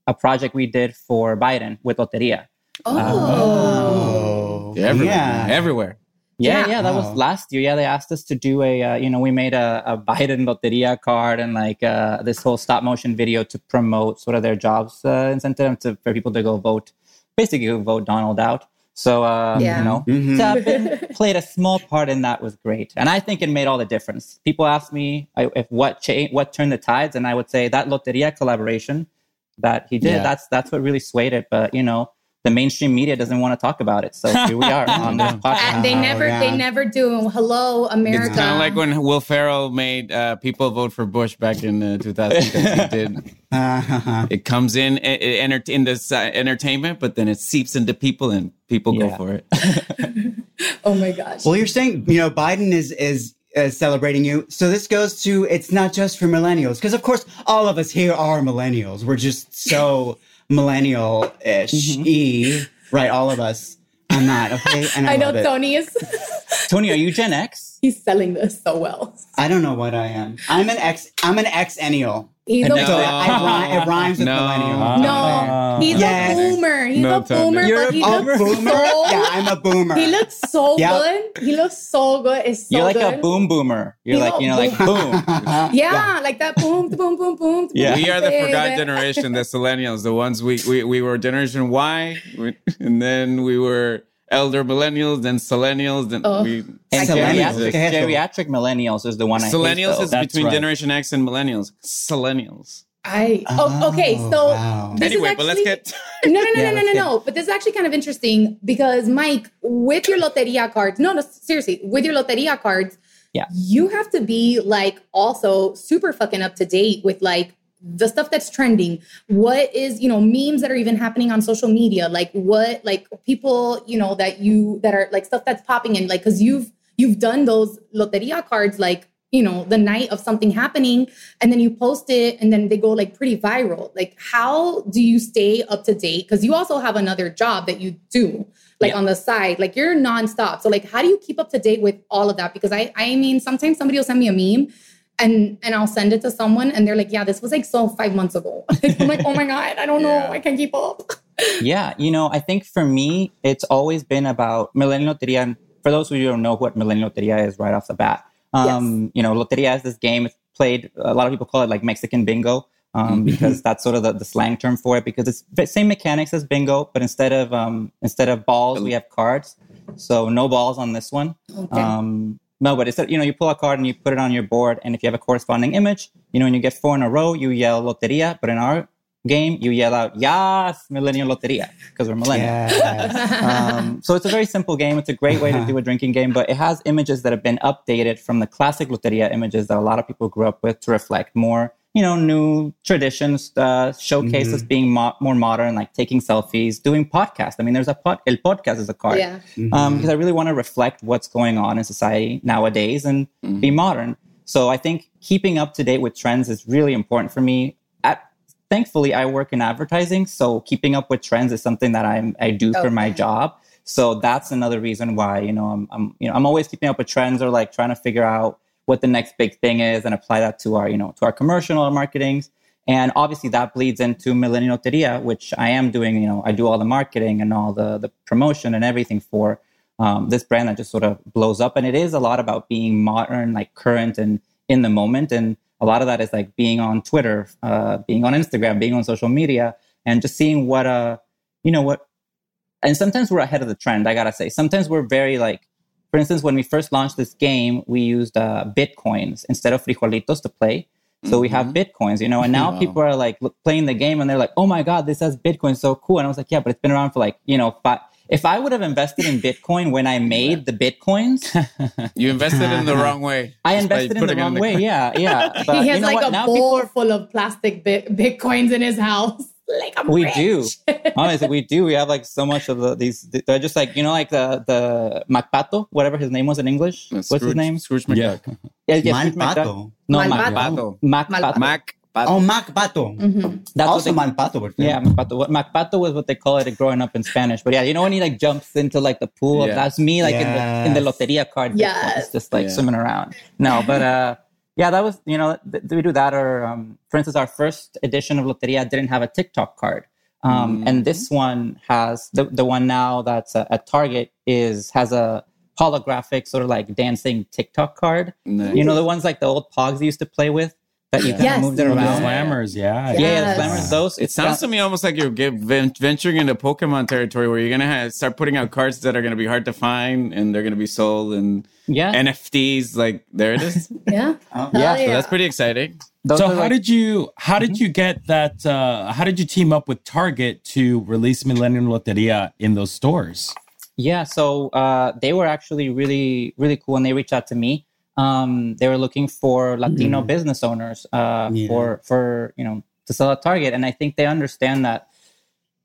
a project we did for Biden with Loteria. Oh. Oh. Everywhere. Yeah. Everywhere. Yeah, Yeah. yeah, that Wow. was last year. Yeah, they asked us to do a, uh, you know, we made a, a Biden Loteria card and like uh, this whole stop motion video to promote sort of their jobs uh, incentive to, for people to go vote, basically go vote Donald out. So, uh, Yeah. you know, Mhm. so been- played a small part in that was great. And I think it made all the difference. People ask me I, if what cha- what turned the tides, and I would say that Loteria collaboration that he did, Yeah. that's that's what really swayed it. But, you know, the mainstream media doesn't want to talk about it. So here we are on this podcast. They Wow, never, yeah. they never do. Hello, America. It's kind of like when Will Ferrell made uh, people vote for Bush back in uh, 2000. 'cause he did. Uh-huh. It comes in i- i- enter- in this uh, entertainment, but then it seeps into people, and people go for it. oh my gosh. Well, you're saying you know Biden is is. Uh, celebrating you. So this goes to it's not just for millennials because of course all of us here are millennials. We're just so millennial ish, mm-hmm. e right? All of us. I'm not okay, and I, I know. Tony is. Tony, are you Gen X? He's selling this so well. I don't know what I am. I'm an ex. I'm an exennial. He's No. a So I, rhy- it rhymes with No. millennial. no. He's Yes. a boomer. He's No, a Tony. boomer, You're but a he A looks boomer? so. Yeah, I'm a boomer. He looks so Yep. good. He looks so good. It's so You're like good. a boom boomer. You're You like, you know, like boom. Yeah, like that boom, boom, boom, boom. Yeah. We are the forgotten generation, the millennials, the ones we, we, we were Generation Y, and then we were elder millennials, then selenials, then Oh. we. And Millennials. geriatric, geriatric millennials is the one I hate, Millennials is That's between right. Generation X and millennials. Millennials. I oh, oh okay. Oh, So wow. this is Anyway, but let's actually- get. no, no, no, Yeah, no, no, let's no, get- no. But this is actually kind of interesting because Mike, with your loteria cards, no, no, seriously, with your loteria cards, Yeah. you have to be like also super fucking up to date with like the stuff that's trending. What is, you know, memes that are even happening on social media? Like what, like people, you know, that you that are like stuff that's popping in, like because you've you've done those loteria cards like you know the night of something happening and then you post it and then they go like pretty viral like how do you stay up to date because you also have another job that you do like Yeah. on the side like you're nonstop so like how do you keep up to date with all of that because i i mean sometimes somebody will send me a meme and and i'll send it to someone and they're like yeah this was like so five months ago i'm like oh my god i don't know Yeah. i can't keep up Yeah, you know, I think for me, it's always been about Millennial Loteria. And for those of you who don't know what Millennial Loteria is right off the bat, um, you know, Loteria is this game. It's played, a lot of people call it like Mexican bingo um, because that's sort of the, the slang term for it because it's the same mechanics as bingo, but instead of um, instead of balls, we have cards. So no balls on this one. Okay. Um, no, but it's you know you pull a card and you put it on your board, and if you have a corresponding image, you know when you get four in a row, you yell loteria. But in our game, you yell out "Yes, Millennial Loteria" because we're millennials. Yes. Um, so it's a very simple game. It's a great way to do a drinking game, but it has images that have been updated from the classic Loteria images that a lot of people grew up with to reflect more, you know, new traditions, uh, showcase us being mo- more modern, like taking selfies, doing podcasts. I mean, there's a pod, el podcast is a card. yeah Um, because I really want to reflect what's going on in society nowadays and be modern. So I think keeping up to date with trends is really important for me. At, thankfully, I work in advertising, so keeping up with trends is something that I'm I do for my job. So that's another reason why you know I'm, I'm you know I'm always keeping up with trends or like trying to figure out what the next big thing is and apply that to our you know to our commercial or marketings. And obviously that bleeds into Millennial Teria, which I am doing. You know, I do all the marketing and all the the promotion and everything for um, this brand that just sort of blows up. And it is a lot about being modern, like current and in the moment. And a lot of that is like being on Twitter, uh, being on Instagram, being on social media, and just seeing what uh you know what. And sometimes we're ahead of the trend. I gotta say, sometimes we're very like. For instance, when we first launched this game, we used uh, bitcoins instead of frijolitos to play. So we have bitcoins, you know, and now Wow. people are like look, playing the game and they're like, "Oh my god, this has bitcoin, so cool!" And I was like, "Yeah, but it's been around for like, you know, five, if I would have invested in Bitcoin when I made the bitcoins, You invested in the wrong way. I invested in the putting it wrong the- way. Yeah, yeah. But he you has know like what? a now bowl people full of plastic bit- bitcoins in his house like I'm we rich. do honestly we do we have like so much of the, these they're just like you know like the the McPato whatever his name was in english Uh, what's his name Scrooge McDuck. yeah, yeah, Scrooge McDuck. No Malpato. McPato McPato Mac. Oh, McPato. Mhm. that's what also they, Malpato would fit. yeah McPato what McPato was what they call it growing up in spanish but yeah you know when he like jumps into like the pool Yeah. that's me like in the in the loteria card Yes. It's just like Yeah. swimming around no but uh yeah that was you know th- we do that or um for instance our first edition of loteria didn't have a tiktok card um, and this one has the, the one now that's uh, at Target is has a holographic sort of like dancing TikTok card. Nice. You know the ones like the old Pogs you used to play with that you kind Yes. of moved it The around. slammers, yeah. Yeah, Yes. the slammers. Those. It sounds to me almost like you're get, ven- venturing into Pokemon territory where you're gonna have, start putting out cards that are gonna be hard to find and they're gonna be sold and yeah. NFTs. Like there it is. Yeah. yeah. yeah. So that's pretty exciting. Those so how like- did you how did you get that uh how did you team up with Target to release Millennial Loteria in those stores? Yeah, so uh, they were actually really, really cool, and they reached out to me. Um, they were looking for Latino business owners uh, Yeah. for for you know to sell at Target, and I think they understand that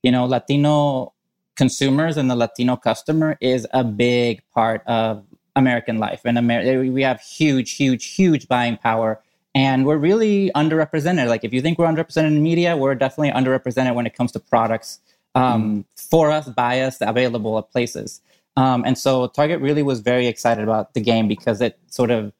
you know Latino consumers and the Latino customer is a big part of American life, and Amer- we have huge, huge, huge buying power. And we're really underrepresented. Like, if you think we're underrepresented in media, we're definitely underrepresented when it comes to products um, for us, by us, available at places. Um, and so Target really was very excited about the game because it sort of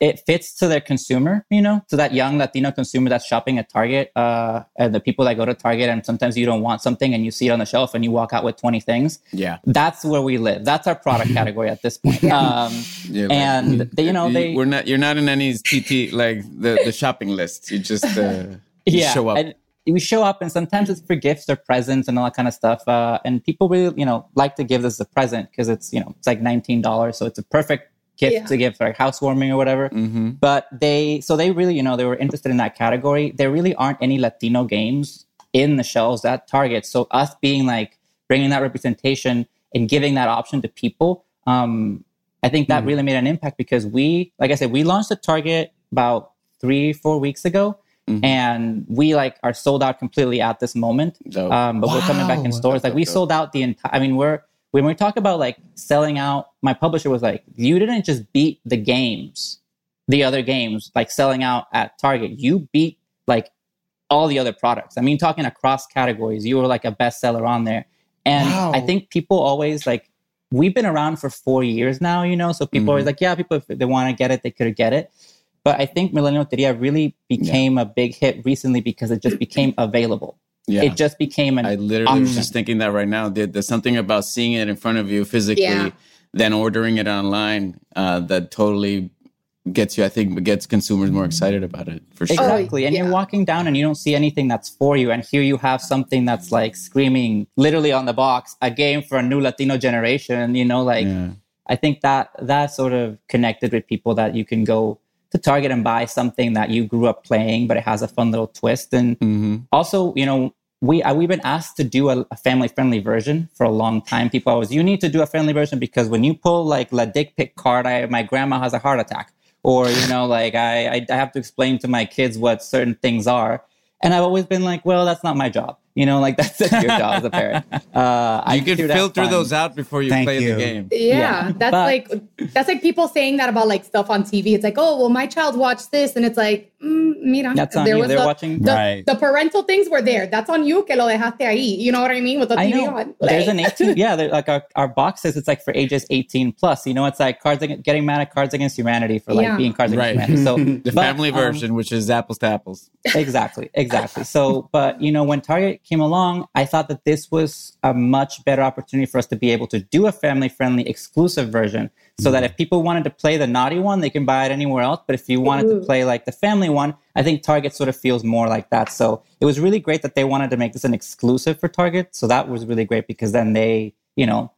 it fits to their consumer, you know, to that young Latino consumer that's shopping at Target, uh, and the people that go to Target and sometimes you don't want something and you see it on the shelf and you walk out with 20 things. Yeah. That's where we live. That's our product category at this point. Um, Yeah, and they, you know, they we're not. You're not in any TT like the the shopping list. You just uh, you yeah, show up. And we show up, and sometimes it's for gifts or presents and all that kind of stuff. Uh, and people really, you know, like to give this as a present because it's, you know, it's like nineteen dollars, so it's a perfect gift Yeah. to give for like housewarming or whatever. hmm But they, so they really, you know, they were interested in that category. There really aren't any Latino games in the shelves at Target. So us being like bringing that representation and giving that option to people, um, I think that really made an impact because we, like I said, we launched at Target about three, four weeks ago. And we like are sold out completely at this moment. Um, but we're coming back in stores. Like we sold out the entire. I mean, we're when we talk about like selling out. My publisher was like, you didn't just beat the games, the other games, like selling out at Target. You beat like all the other products. I mean, talking across categories, you were like a bestseller on there. And Wow. I think people always like we've been around for four years now, you know. So people are always like, yeah, people if they want to get it, they could get it. But I think Millennial Loteria really became a big hit recently because it just became available. Yeah. It just became an I literally was just thinking that right now. There- There's something about seeing it in front of you physically, Yeah. than ordering it online uh, that totally gets you. I think gets consumers more excited about it for sure. Exactly. and yeah. you're walking down and you don't see anything that's for you. And here you have something that's like screaming literally on the box, a game for a new Latino generation. You know, like Yeah. I think that that sort of connected with people that you can go to Target and buy something that you grew up playing, but it has a fun little twist. And hmm also, you know, we uh, we've been asked to do a, a family friendly version for a long time. People always, you need to do a friendly version because when you pull like la dick pic card, I my grandma has a heart attack, or you know, like I I, I have to explain to my kids what certain things are, and I've always been like, well, that's not my job. You know, like that's, that's your job as a parent. Uh, I You can filter those out before you Thank play you. the game. Yeah, Yeah, that's but- like that's like people saying that about like stuff on TV. It's like, oh, well, my child watched this, and it's like, mm, mira, That's on you. They're the, watching- the, Right. the parental things were there. That's on you que lo dejaste ahí. You know what I mean with the I TV know. on. There's Like- an 18. Yeah, like our, our boxes. It's like for ages 18 plus. You know, it's like cards Ag- getting mad at Cards Against Humanity for like Yeah. being Cards Against Right. Humanity. So The but, family um, version, which is apples to apples. exactly, exactly. So, but you know, when Target came along, I thought that this was a much better opportunity for us to be able to do a family-friendly exclusive version, so that if people wanted to play the naughty one, they can buy it anywhere else. But if you wanted to play like the family one, I think Target sort of feels more like that. So it was really great that they wanted to make this an exclusive for Target. So that was really great because then they, you know,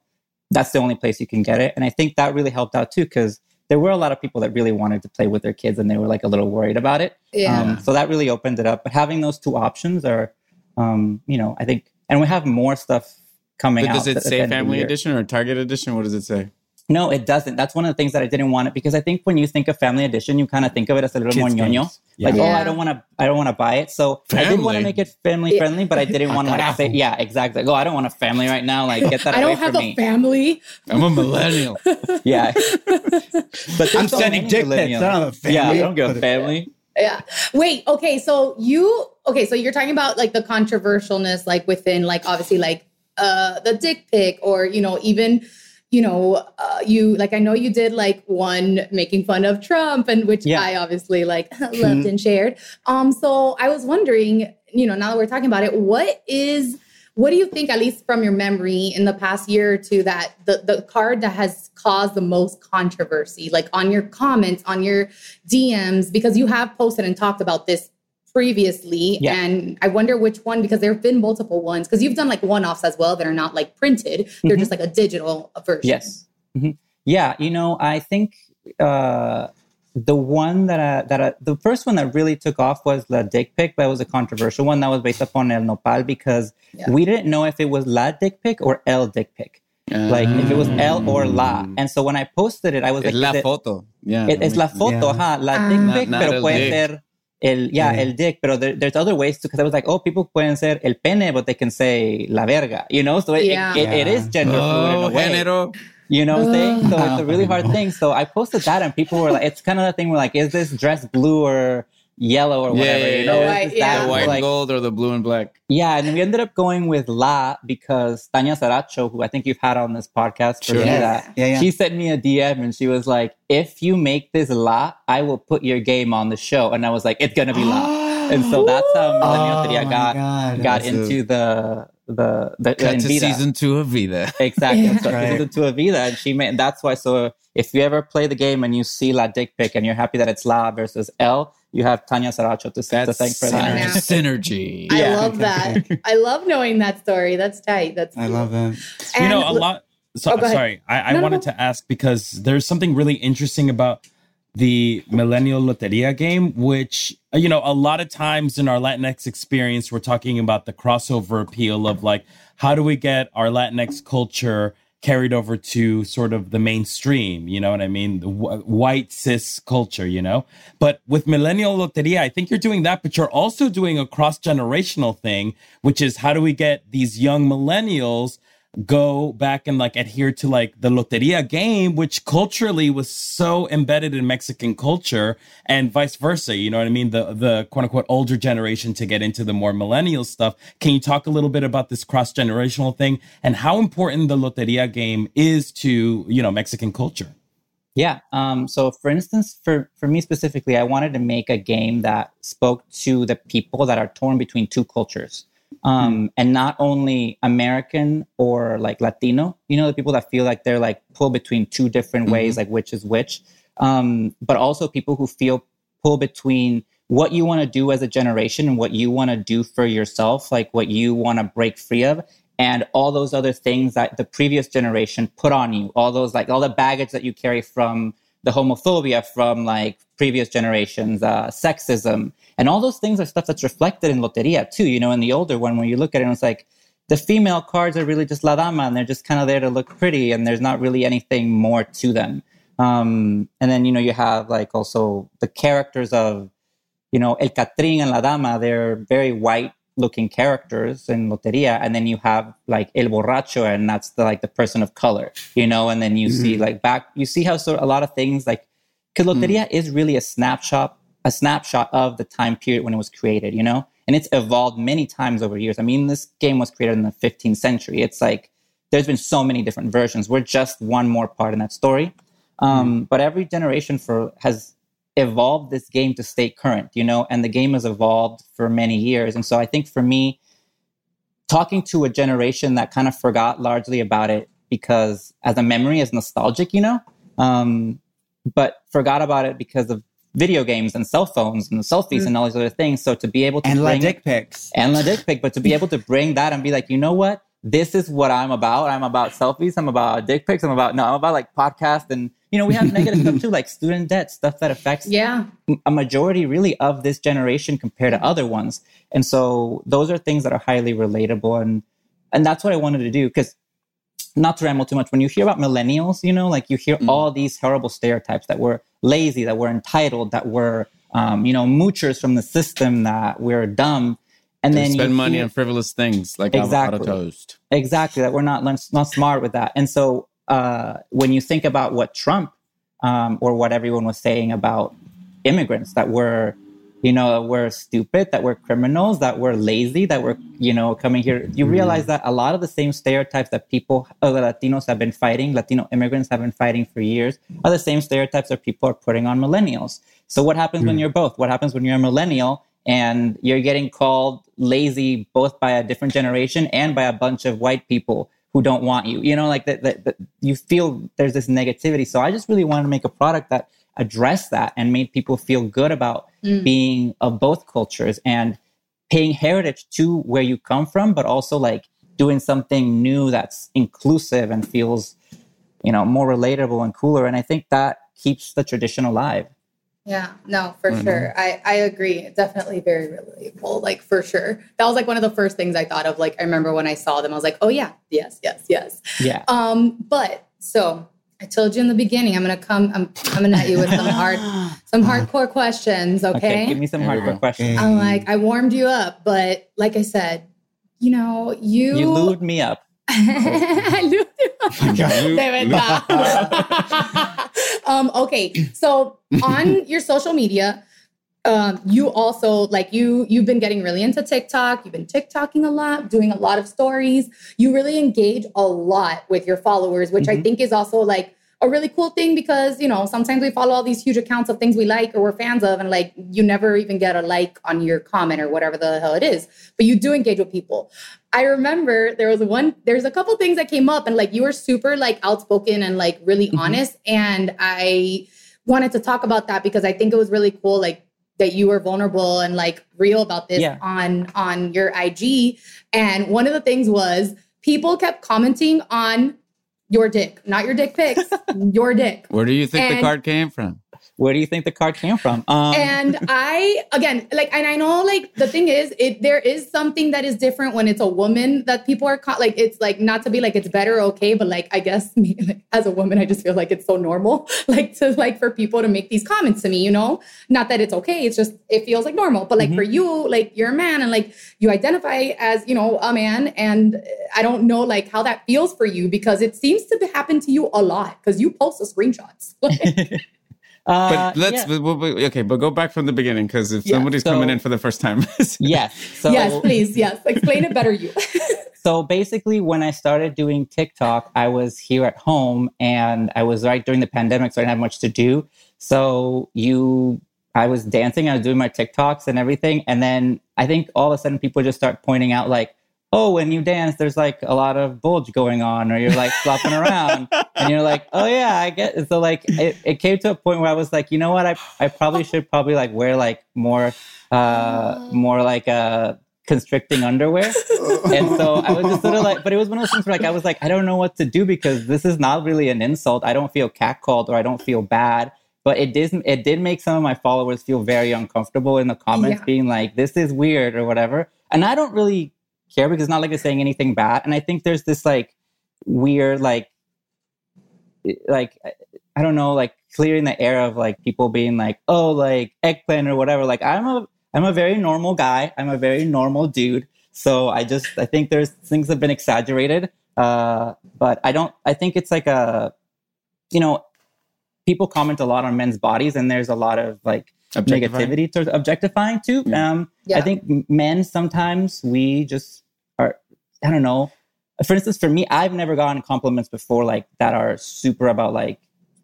that's the only place you can get it. And I think that really helped out too, because there were a lot of people that really wanted to play with their kids and they were like a little worried about it. Yeah. Um, so that really opened it up. But having those two options are, um, you know, I think, and we have more stuff coming But out. does it say end of the family edition or Target edition? What does it say? No, it doesn't. That's one of the things that I didn't want it because I think when you think of family edition, you kind of think of it as a little Kids more ñoño. Yeah. Like, oh, I don't want to, I don't want to buy it. So I didn't want to make it family friendly, but I didn't want to like say, yeah, exactly. Like, oh, I don't want a family right now. Like, get that I away don't have a me. family. I'm a millennial. yeah, but I'm there's so sending dick pics. I don't have a family. Yeah, I don't get a family. Yeah. Wait. Okay. So you. Okay. So you're talking about like the controversialness, like within, like obviously, like uh the dick pic, or you know, even you know, uh, you like I know you did like one making fun of Trump, and which Yeah. I obviously like loved and shared. Um. So I was wondering, you know, now that we're talking about it, what is what do you think, at least from your memory in the past year or two, that the, the card that has caused the most controversy, like on your comments, on your DMs, because you have posted and talked about this previously. Yeah. And I wonder which one, because there have been multiple ones, because you've done like one offs as well that are not like printed, they're Mhm. just like a digital version. Yes. Mhm. Yeah, you know, I think uh, the one that I, that I, the first one that really took off was the dick pic. That was a controversial one that was based upon El Nopal because Yeah. we didn't know if it was la dick pic or el dick pic. Like if it was el or la. And so when I posted it, I was Es like, la is it- foto. Yeah. it- es la foto, Yeah. ajá, la Ah. dick Not- pic, not pero puede dick. ser el, yeah, Yeah. el dick, pero there, there's other ways to, because I was like, oh, people pueden ser el pene, but they can say la verga, you know? So it, it- Yeah. it, it is gender fluid in Oh, a way. género. You know what I'm saying? So it's a ah. really Oh. hard thing. So I posted that and people were like, it's kind of the thing where like, is this dress blue or yellow or whatever? yeah, you know, yeah. White, yeah. that? The white Like, and gold or the blue and black. yeah, and we ended up going with La because Tanya Saracho, who I think you've had on this podcast, for Sure. Yeah, yeah. she sent me a DM and she was like, "If you make this La, I will put your game on the show." And I was like, "It's gonna be La," and so that's how Millennial Oh got God. got into the the the Cut to season two of Vida. Exactly. Yeah. So Right. season two of Vida, and she made. That's why. So if you ever play the game and you see La Dick Pic and you're happy that it's La versus L, you have Tanya Saracho to, to That's thank for synergy. that. synergy. I Yeah. love that. I love knowing that story. That's tight. That's I cool. love it. you know, a lot. So, Oh, sorry, I, I No, no, wanted no. to ask because there's something really interesting about the Millennial Loteria game, which, uh, you know, a lot of times in our Latinx experience, we're talking about the crossover appeal of like, how do we get our Latinx culture carried over to sort of the mainstream? You know what I mean? The wh- white cis culture, you know? But with Millennial Loteria, I think you're doing that, but you're also doing a cross generational thing, which is how do we get these young millennials go back and like adhere to like the loteria game which culturally was so embedded in mexican culture and vice versa you know what i mean? The the quote unquote older generation to get into the more millennial stuff. Can you talk a little bit about this cross generational thing and how important the loteria game is to you know mexican culture? Yeah. Um, so, for instance, for for me specifically, I wanted to make a game that spoke to the people that are torn between two cultures, um, and not only American or like Latino. You know, the people that feel like they're like pulled between two different ways, like which is which. Um, but also people who feel pulled between what you want to do as a generation and what you want to do for yourself, like what you want to break free of, and all those other things that the previous generation put on you, all those like all the baggage that you carry from the homophobia from like previous generations, uh, sexism, and all those things are stuff that's reflected in Loteria too. You know, in the older one, when you look at it, it's like the female cards are really just la dama, and they're just kind of there to look pretty, and there's not really anything more to them. Um, and then you know you have like also the characters of you know El Catrín and La Dama. They're very white looking characters in Loteria, and then you have like El Borracho, and that's the like the person of color, you know. And then you see mm-hmm. like back, you see how sort of a lot of things like because mm. Loteria is really a snapshot, a snapshot of the time period when it was created, you know. And it's evolved many times over years. I mean, this game was created in the 15th century. It's like there's been so many different versions. We're just one more part in that story. Mm. Um, But every generation for has evolved this game to stay current, you know, and the game has evolved for many years. And so I think for me, talking to a generation that kind of forgot largely about it because as a memory is nostalgic, you know, um, but forgot about it because of video games and cell phones and selfies and all these other things. So to be able to And la dick pics. and la dick pic, but to be able to bring that and be like, you know what? This is what I'm about. I'm about selfies. I'm about dick pics. I'm about no. I'm about like podcasts and you know we have negative stuff too, like student debt stuff that affects Yeah. a majority really of this generation compared to other ones. And so those are things that are highly relatable and and that's what I wanted to do because not to ramble too much when you hear about millennials, you know, like you hear all these horrible stereotypes that we're lazy, that we're entitled, that we're um, you know, moochers from the system, that we're dumb. And then spend money hear- on frivolous things like Exactly. avocado toast. Exactly, that we're not not smart with that. And so uh, when you think about what Trump um, or what everyone was saying about immigrants, that we're you know we're stupid, that we're criminals, that we're lazy, that we're you know coming here, you realize that a lot of the same stereotypes that people, uh, the Latinos have been fighting, Latino immigrants have been fighting for years, are the same stereotypes that people are putting on millennials. So what happens when you're both? What happens when you're a millennial? And you're getting called lazy both by a different generation and by a bunch of white people who don't want you. You know, like that, that, you feel there's this negativity. So I just really wanted to make a product that addressed that and made people feel good about Mm. being of both cultures and paying heritage to where you come from, but also like doing something new that's inclusive and feels, you know, more relatable and cooler. And I think that keeps the tradition alive. Yeah, no, for sure. I, I agree. Definitely very relatable. Like for sure. That was like one of the first things I thought of. Like I remember when I saw them, I was like, oh yeah, yes, yes, yes. Yeah. Um, but so I told you in the beginning, I'm gonna come, I'm coming at you with some hard some hardcore questions, okay? give me some hardcore questions. I'm like, I warmed you up, but like I said, you know, you You lubed me up. I lubed you up. De verdad. Um, okay, so on your social media, um, you also like you you've been getting really into TikTok. You've been TikToking a lot, doing a lot of stories. You really engage a lot with your followers, which I think is also like a really cool thing because you know sometimes we follow all these huge accounts of things we like or we're fans of, and like you never even get a like on your comment or whatever the hell it is. But you do engage with people. I remember there was one, there's a couple things that came up, and like you were super like outspoken and like really mm-hmm. honest, and I wanted to talk about that because I think it was really cool, like that you were vulnerable and like real about this Yeah. on on your IG. And one of the things was people kept commenting on your dick, not your dick pics, your dick. Where do you think the card came from? Where do you think the card came from? Um, and I again like and I know like the thing is it there is something that is different when it's a woman that people are caught. like it's like not to be like it's better okay but like I guess me like, as a woman I just feel like it's so normal like to like for people to make these comments to me you know not that it's okay it's just it feels like normal but like for you like you're a man and like you identify as you know a man and I don't know like how that feels for you because it seems to happen to you a lot because you post the screenshots uh, But let's yeah. but- but- but- okay, but go back from the beginning because if Yeah, somebody's so- coming in for the first time, yes. So, yes please yes explain it better you so basically when i started doing tiktok i was here at home and i was right during the pandemic so i didn't have much to do so you i was dancing i was doing my tiktoks and everything and then i think all of a sudden people just start pointing out like oh when you dance there's like a lot of bulge going on or you're like flopping around and you're like oh yeah i get it. so like it, it came to a point where i was like you know what i, I probably should probably like wear like more uh more like uh constricting underwear and so I was just sort of like, but it was one of those things where like I was like, I don't know what to do because this is not really an insult. I don't feel catcalled or I don't feel bad. But it did it did make some of my followers feel very uncomfortable in the comments, Yeah. being like, "This is weird" or whatever. And I don't really care because it's not like it's saying anything bad. And I think there's this like weird like like I don't know, like clearing the air of like people being like, "Oh, like eggplant" or whatever. Like I'm a I'm a very normal guy. I'm a very normal dude. So I just I think there's things have been exaggerated. Uh, but I don't. I think it's like a, you know, people comment a lot on men's bodies, and there's a lot of like negativity towards objectifying too. Um, Yeah. I think men sometimes we just are. I don't know. For instance, for me, I've never gotten compliments before like that are super about like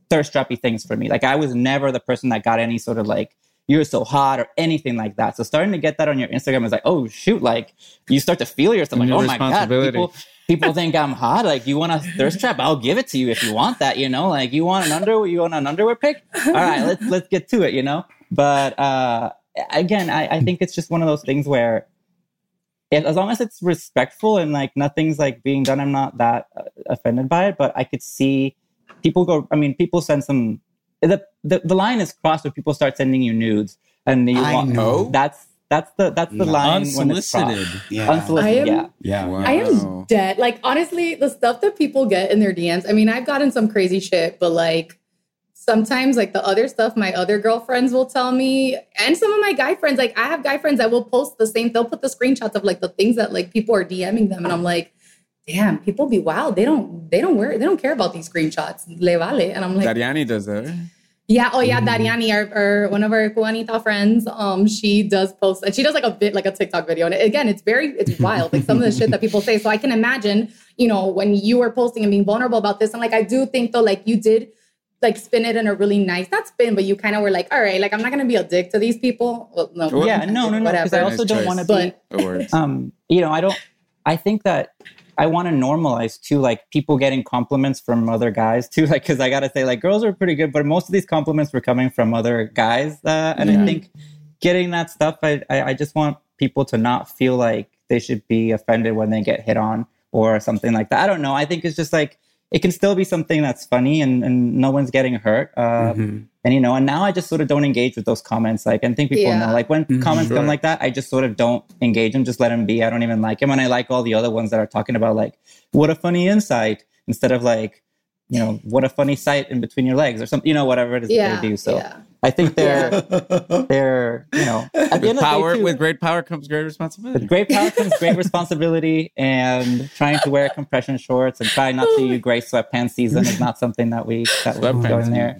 thirst trappy things for me. Like I was never the person that got any sort of like you're so hot or anything like that. So starting to get that on your Instagram is like, oh shoot, like you start to feel yourself A like, new oh my god, responsibility. people people think I'm hot. Like you want a thirst trap, I'll give it to you if you want that. You know, like you want an underwear, you want an underwear pic. All right, let's let's get to it. You know, but uh, again, I, I think it's just one of those things where. If, as long as it's respectful and like nothing's like being done, I'm not that uh, offended by it. But I could see people go. I mean, people send some. The, the the line is crossed when people start sending you nudes, and you I want know. that's that's the that's the No. line when it's crossed. Unsolicited. Yeah. Unsolicited, I am- yeah. Yeah. Wow. I am dead. Like honestly, the stuff that people get in their DMs. I mean, I've gotten some crazy shit, but like sometimes like the other stuff my other girlfriends will tell me and some of my guy friends like i have guy friends that will post the same they'll put the screenshots of like the things that like people are dming them and i'm like damn people be wild they don't they don't wear they don't care about these screenshots le vale and i'm like Dariani does that. right? yeah. Oh, yeah. Dariani, our, our one of our Juanita friends, um, she does post and she does like a bit like a TikTok video. And again, it's very it's wild. Like some of the shit that people say. So I can imagine, you know, when you were posting and being vulnerable about this. And like I do think though, like you did like spin it in a really nice, not spin, but you kind of were like, all right, like I'm not gonna be a dick to these people. Well, no, yeah, no, no, no. Because I whatever. also don't want to be. But um you know i don't i think that i want to normalize too like people getting compliments from other guys too like because i gotta say like girls are pretty good but most of these compliments were coming from other guys uh, and i think getting that stuff I, I i just want people to not feel like they should be offended when they get hit on or something like that i don't know i think it's just like it can still be something that's funny and, and no one's getting hurt uh, and you know and now i just sort of don't engage with those comments like and think people Yeah. know like when comments Sure. come like that i just sort of don't engage them just let them be i don't even like them and i like all the other ones that are talking about like what a funny insight instead of like you know what a funny sight in between your legs or something you know whatever it is yeah, that they do so yeah. I think they're they're you know at the end of the Power day, too, with great power comes great responsibility. with great power comes great responsibility, and trying to wear compression shorts and try not to use gray sweatpants season is not something that we that we go in there.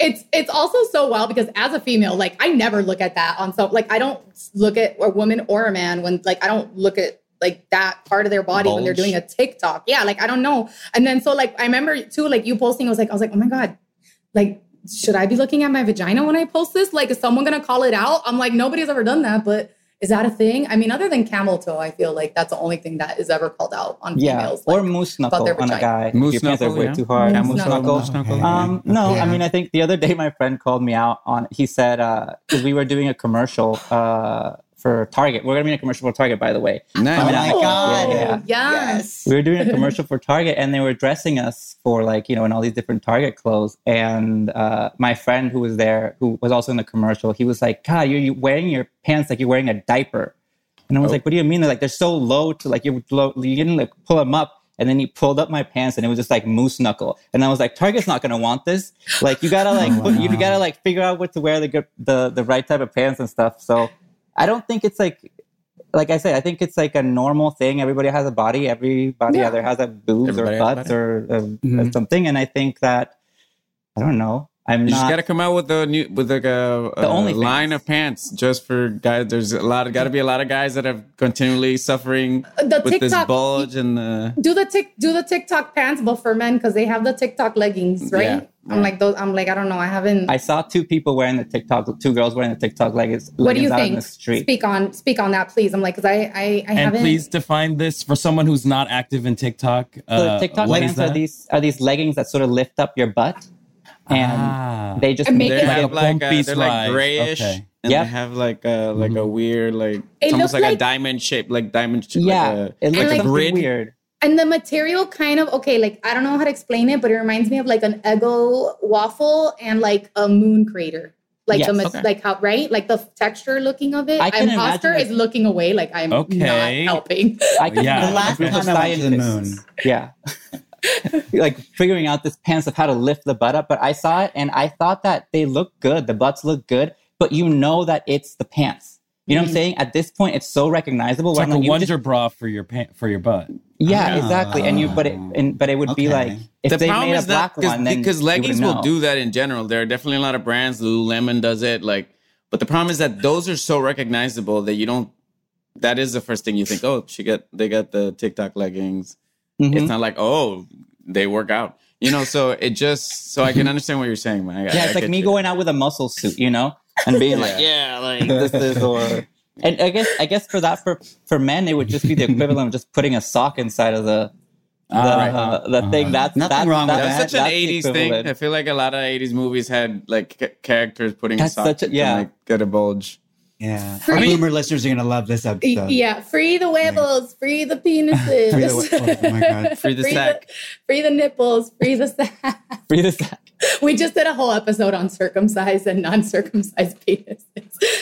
It's it's also so wild because as a female, like I never look at that on some like I don't look at a woman or a man when like I don't look at like that part of their body when they're doing a TikTok. Yeah, like I don't know. And then so like I remember too, like you posting, I was like, I was like, oh my God, like should I be looking at my vagina when I post this? Like, is someone gonna call it out? I'm like, nobody's ever done that, but is that a thing? I mean, other than camel toe, I feel like that's the only thing that is ever called out on Yeah, females. or moose knuckle on a guy. Moose Your pants knuckle, way yeah. too hard. Moose Moose knuckle. knuckle. Okay. Um, no, Yeah. I mean, I think the other day my friend called me out on. He said because we were doing a commercial uh, for Target. We're gonna be in a commercial for Target, by the way. Nice. Oh my I- God. yeah, yeah. Yes. we were doing a commercial for Target and they were dressing us for like, you know, in all these different Target clothes. And uh, my friend who was there, who was also in the commercial, he was like, God, you're, you're wearing your pants like you're wearing a diaper. And I was Oh. like, what do you mean? They're like, they're so low to like, you're low, you didn't like pull them up. And then he pulled up my pants and it was just like moose knuckle. And I was like, Target's not going to want this. Like, you gotta like, put, you gotta like figure out what to wear the good, the, the right type of pants and stuff. So I don't think it's like, like I said, I think it's like a normal thing. Everybody has a body. Everybody Yeah. either has a boobs Everybody or has a butts body. or uh, Mhm. something. And I think that I don't know. I'm You just gotta come out with a new with like a, a The OnlyFans. line of pants just for guys. There's a lot of got to be a lot of guys that have continually suffering The with this TikTok- bulge and the. do the tick do the TikTok pants, but for men because they have the TikTok leggings, right? Yeah, I'm like those. I'm like I don't know. I haven't. I saw two people wearing the TikTok, two girls wearing the TikTok leggings, what do you leggings out in think? the street. Speak on speak on that, please. I'm like because I I, I And haven't. please define this for someone who's not active in TikTok. So Uh, TikTok what is leggings are these are these leggings that sort of lift up your butt, and Ah. they just make make they it like a like a, they're like grayish, Okay. and Yep. they have like a like a weird like It it's almost looks like, a diamond shape, like diamond. Shape, yeah, like a, it looks like- something grid. weird. and the material kind of okay. Like I don't know how to explain it, but it reminds me of like an Eggo waffle and like a moon crater. Like Yes. ma- Okay. like how right like the texture looking of it. I can Imposter imagine is looking away. Like I'm Okay. not helping. I can Yeah. The last group of time I went to the moon. Yeah. like figuring out this pants of how to lift the butt up. But I saw it and I thought that they look good. The butts look good, but you know that it's the pants. You know what I'm saying? At this point, it's so recognizable. It's where like I'm a you wonder just- bra for your pant for your butt. yeah, Ah. exactly. And you, but it, and, but it would be like if the they problem made a is that black one, then because leggings will do that in general. There are definitely a lot of brands. Lululemon does it. Like, but the problem is that those are so recognizable that you don't. That is the first thing you think. Oh, she got they got the TikTok leggings. Mhm. It's not like oh they work out. You know, so it just so I can understand what you're saying, man. I, Yeah, I it's like me you. going out with a muscle suit, you know, and being like, yeah, like this is or. And I guess I guess for that for for men it would just be the equivalent of just putting a sock inside of the the, right. uh, the thing. That's Nothing that's, wrong with that's, That's that. such an that's the '80s thing. I feel like a lot of '80s movies had like ca- characters putting That's a sock such a- to, yeah. like, get a bulge. Yeah. For Our me- boomer listeners are going to love this episode. Yeah, free the huevos, free the penises. Free the- oh my God. Free the free sack. free the nipples, free the sack. Free the sack. We just did a whole episode on circumcised and non-circumcised penises.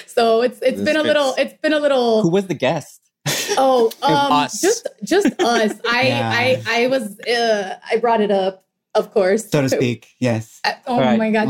So it's it's This been a little it's been a little Who was the guest? oh um Us. just just us. I Yeah. I I was uh I brought it up, of course. So to speak. Yes. I- oh Right. my god.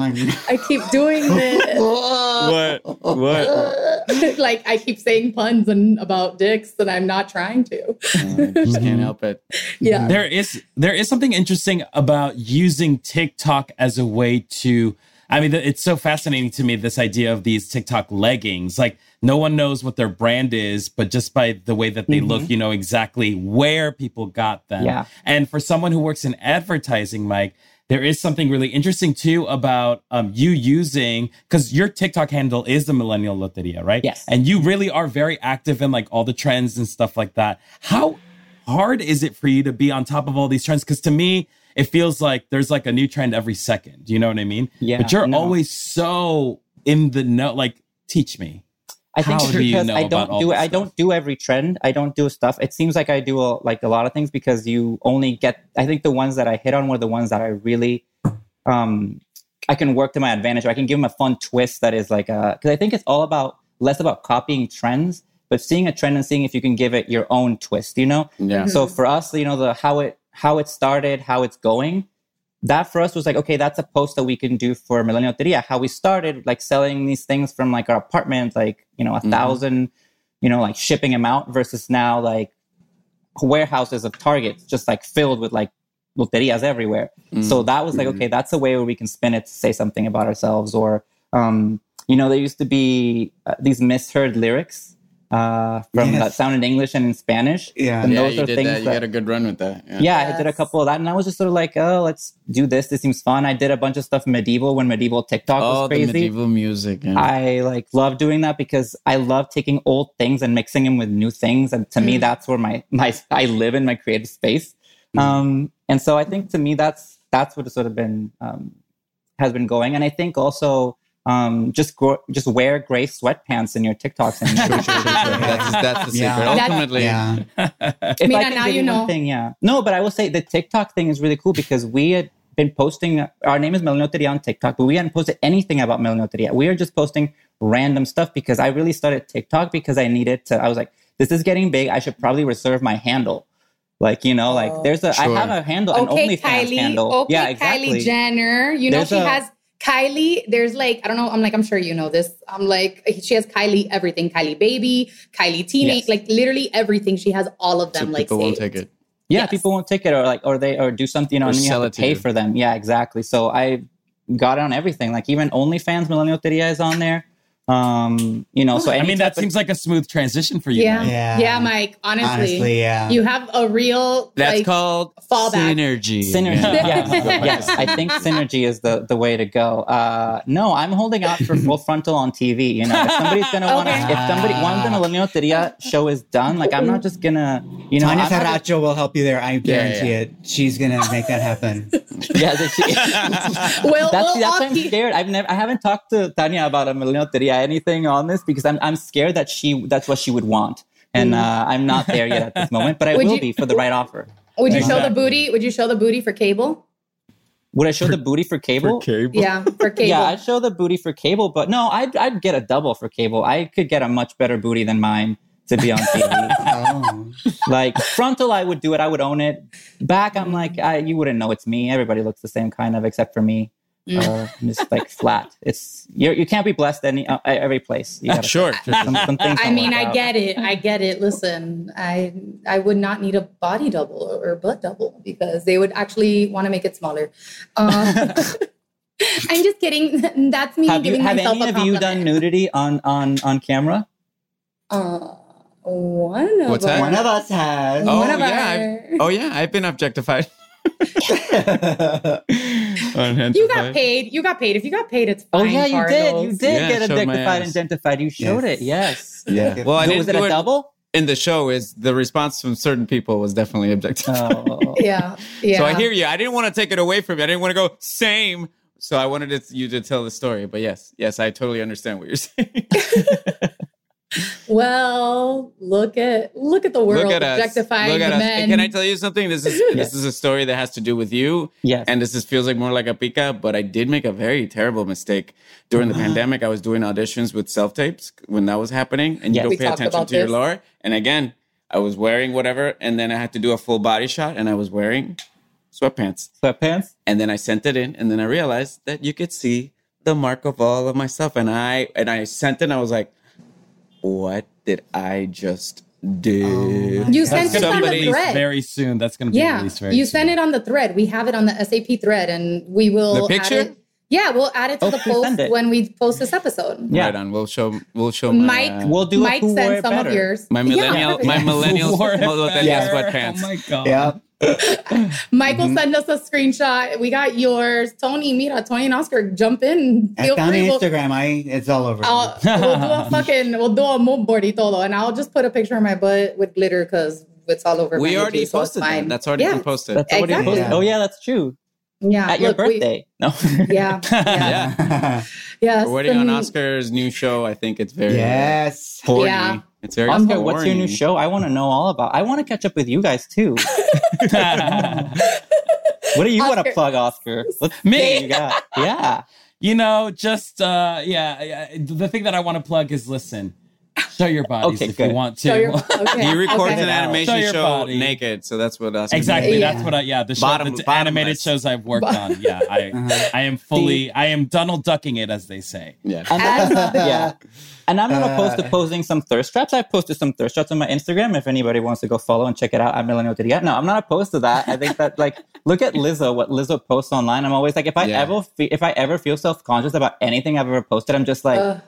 I keep doing this. What? What? like I keep saying puns and about dicks and I'm not trying to. I just can't help it. Yeah. There is there is something interesting about using TikTok as a way to I mean it's so fascinating to me this idea of these TikTok leggings like no one knows what their brand is but just by the way that they look you know exactly where people got them Yeah. and for someone who works in advertising Mike there is something really interesting too about um, you using because your TikTok handle is the Millennial Loteria, right? Yes. And you really are very active in like all the trends and stuff like that. How hard is it for you to be on top of all these trends? Because to me, it feels like there's like a new trend every second. You know what I mean? Yeah, But you're no. always so in the know. Like, teach me. I think How it's do you because know I don't do I don't do every trend. I don't do stuff. It seems like I do a, like a lot of things because you only get. I think the ones that I hit on were the ones that I really, um, I can work to my advantage. Or I can give them a fun twist that is like a because I think it's all about less about copying trends, but seeing a trend and seeing if you can give it your own twist. You know. Yeah. So for us, you know, the how it how it started, how it's going, that for us was like, okay, that's a post that we can do for Millennial Teria. How we started, like selling these things from like our apartment, like you know, a thousand, you know, like shipping them out versus now like warehouses of Targets just like filled with like loterias everywhere. So that was like, okay, that's a way where we can spin it to say something about ourselves. Or, um, you know, there used to be uh, these misheard lyrics uh, from Yes. that sound in English and in Spanish. Yeah. And yeah, those you are did things that. You that- got a good run with that. Yeah. yeah, I did a couple of that, and I was just sort of like, oh, let's do this. This seems fun. I did a bunch of stuff medieval when medieval TikTok Oh, was the crazy. medieval music. Yeah. I like love doing that because I love taking old things and mixing them with new things, and to me, that's where my my I live in my creative space. Um, and so I think to me, that's that's what has sort of been um, has been going, and I think also. Um, just gro- just wear gray sweatpants in your TikToks and that's, that's the secret. Yeah. That's- Ultimately, Yeah. if Mina, I can now you know. Thing, yeah. No, but I will say the TikTok thing is really cool because we had been posting. Our name is Millennial Loteria on TikTok, but we hadn't posted anything about Millennial Loteria. We are just posting random stuff because I really started TikTok because I needed to. I was like, this is getting big. I should probably reserve my handle. Like you know, like there's a. I Sure. have a handle, an Okay, OnlyFans Kylie. handle. Okay, yeah, exactly. Kylie Jenner. You know There's she a- has Kylie. There's like I don't know. I'm like I'm sure you know this. I'm like she has Kylie everything. Kylie baby, Kylie teenage, Yes. like literally everything. She has all of so them. like people won't take it. Yeah, Yes. people won't take it or like or they or do something, you know, Or and then you sell have it to to pay you. for them. Yeah, exactly. So I got it on everything. Like even OnlyFans Millennial Loteria is on there. Um, you know, so I mean, that of- seems like a smooth transition for you. Yeah. man. Yeah. yeah, Mike. Honestly, Honestly, yeah. you have a real That's like, called fallback. synergy. Synergy. Yeah. Yes, yes. I think synergy is the, the way to go. Uh, no, I'm holding out for full frontal on TV. You know, if somebody's gonna want to, if somebody once the Millennial Loteria show is done, like I'm not just gonna, you know, Tanya I'm not Ferracho will help you there. I guarantee yeah. it. She's gonna make that happen. yeah, that she- Well, that's well, that's why I'll I'm scared. I've never, I haven't talked to Tanya about a Millennial Loteria anything on this because I'm, I'm scared that she, that's what she would want, and uh, I'm not there yet at this moment. But I Mm. Would will you- be for the right offer. Would you show the booty? Would you show the booty for cable? Would I show the booty for cable? Yeah, for cable. Yeah, I'd show the booty for cable, but no, I'd I'd get a double for cable. I could get a much better booty than mine to be on TV. Oh. like frontal, I would do it. I would own it. Back, I'm like, I, you wouldn't know it's me. Everybody looks the same kind of, except for me. Uh, I'm just like flat. It's you. You can't be blessed any uh, every place. You gotta- Sure. Some, some things I mean, I out. get it. I get it. Listen, I I would not need a body double or butt double because they would actually want to make it smaller. Um, I'm just kidding. That's me Have you giving have myself any a of you done nudity on on on camera? Uh, one of What's that? One of us has. Oh One of yeah. our- oh yeah. I've been objectified. You got paid. You got paid. If you got paid, it's oh, fine. Oh yeah, you did. You did Yeah, get I showed my objectified and identified. You showed Yes. it. Yes. Yeah. Well, I didn't was it do a it double? in the show. Is the response from certain people was definitely objectified. Oh. Yeah, yeah. So I hear you. I didn't want to take it away from you. I didn't want to go same. So I wanted it, you to tell the story. But yes, yes, I totally understand what you're saying. Well, look at look at the world Look at us. objectifying Look at the us. men. Can I tell you something? This is this is a story that has to do with you. Yes. And this is, feels like more like a pica, but I did make a very terrible mistake during the pandemic. I was doing auditions with self tapes when that was happening, and you don't We pay attention about to your this. lore. And again, I was wearing whatever, and then I had to do a full body shot, and I was wearing sweatpants. Sweatpants. And then I sent it in, and then I realized that you could see the mark of all of my stuff. And I and I sent it, and I was like, "What did I just do?" you That's sent it on the thread. very soon. That's going to be yeah, released very you soon. send it on the thread. We have it on the SAP thread, and we will The picture? Add it, yeah, we'll add it to Oh, the post when we post this episode. Yeah. Right on. We'll show. We'll show. My, Mike, uh, We'll do Mike who wore sent some better. of yours. my millennial. perfect. my millennial. Wore it millennial sweatpants. Oh my god. Yep. Michael Mm-hmm. send us a screenshot. We got yours. Tony, mira, Tony and Oscar, jump in. I Feel found free. the We'll- Instagram. I it's all over. I'll, we'll do a fucking, we'll do a mood board y todo, and I'll just put a picture of my butt with glitter because it's all over. We my already IG, so posted that. That's already yeah. been posted. That's already Exactly. posted. Oh yeah, that's true. Yeah, At your look, we- birthday. no. yeah, yeah, yeah. yes. We're waiting on Oscar's new show. I think it's very yes. horny. Yeah. It's very Oscar, horny. what's your new show? I want to know all about. I want to catch up with you guys too. What do you want to plug, Oscar? Let's Me? you got. Yeah. You know, just uh yeah, yeah, the thing that I want to plug is listen. Show your bodies Okay, if good. you want to. Show your, okay. He records okay. an animation Show show body. naked, so that's what Oscar Exactly. Yeah. That's what I yeah, the, show, Bottom- the bottomless. animated shows I've worked on. Yeah. I Uh-huh. I am fully I am Donald ducking it as they say. Yeah. And yeah. And I'm not opposed to Uh. posting some thirst traps. I posted some thirst traps on my Instagram. If anybody wants to go follow and check it out, I'm Millennial Loteria. No, I'm not opposed to that. I think that like look at Lizzo, what Lizzo posts online. I'm always like, if I Yeah. ever fe- if I ever feel self conscious about anything I've ever posted, I'm just like Uh,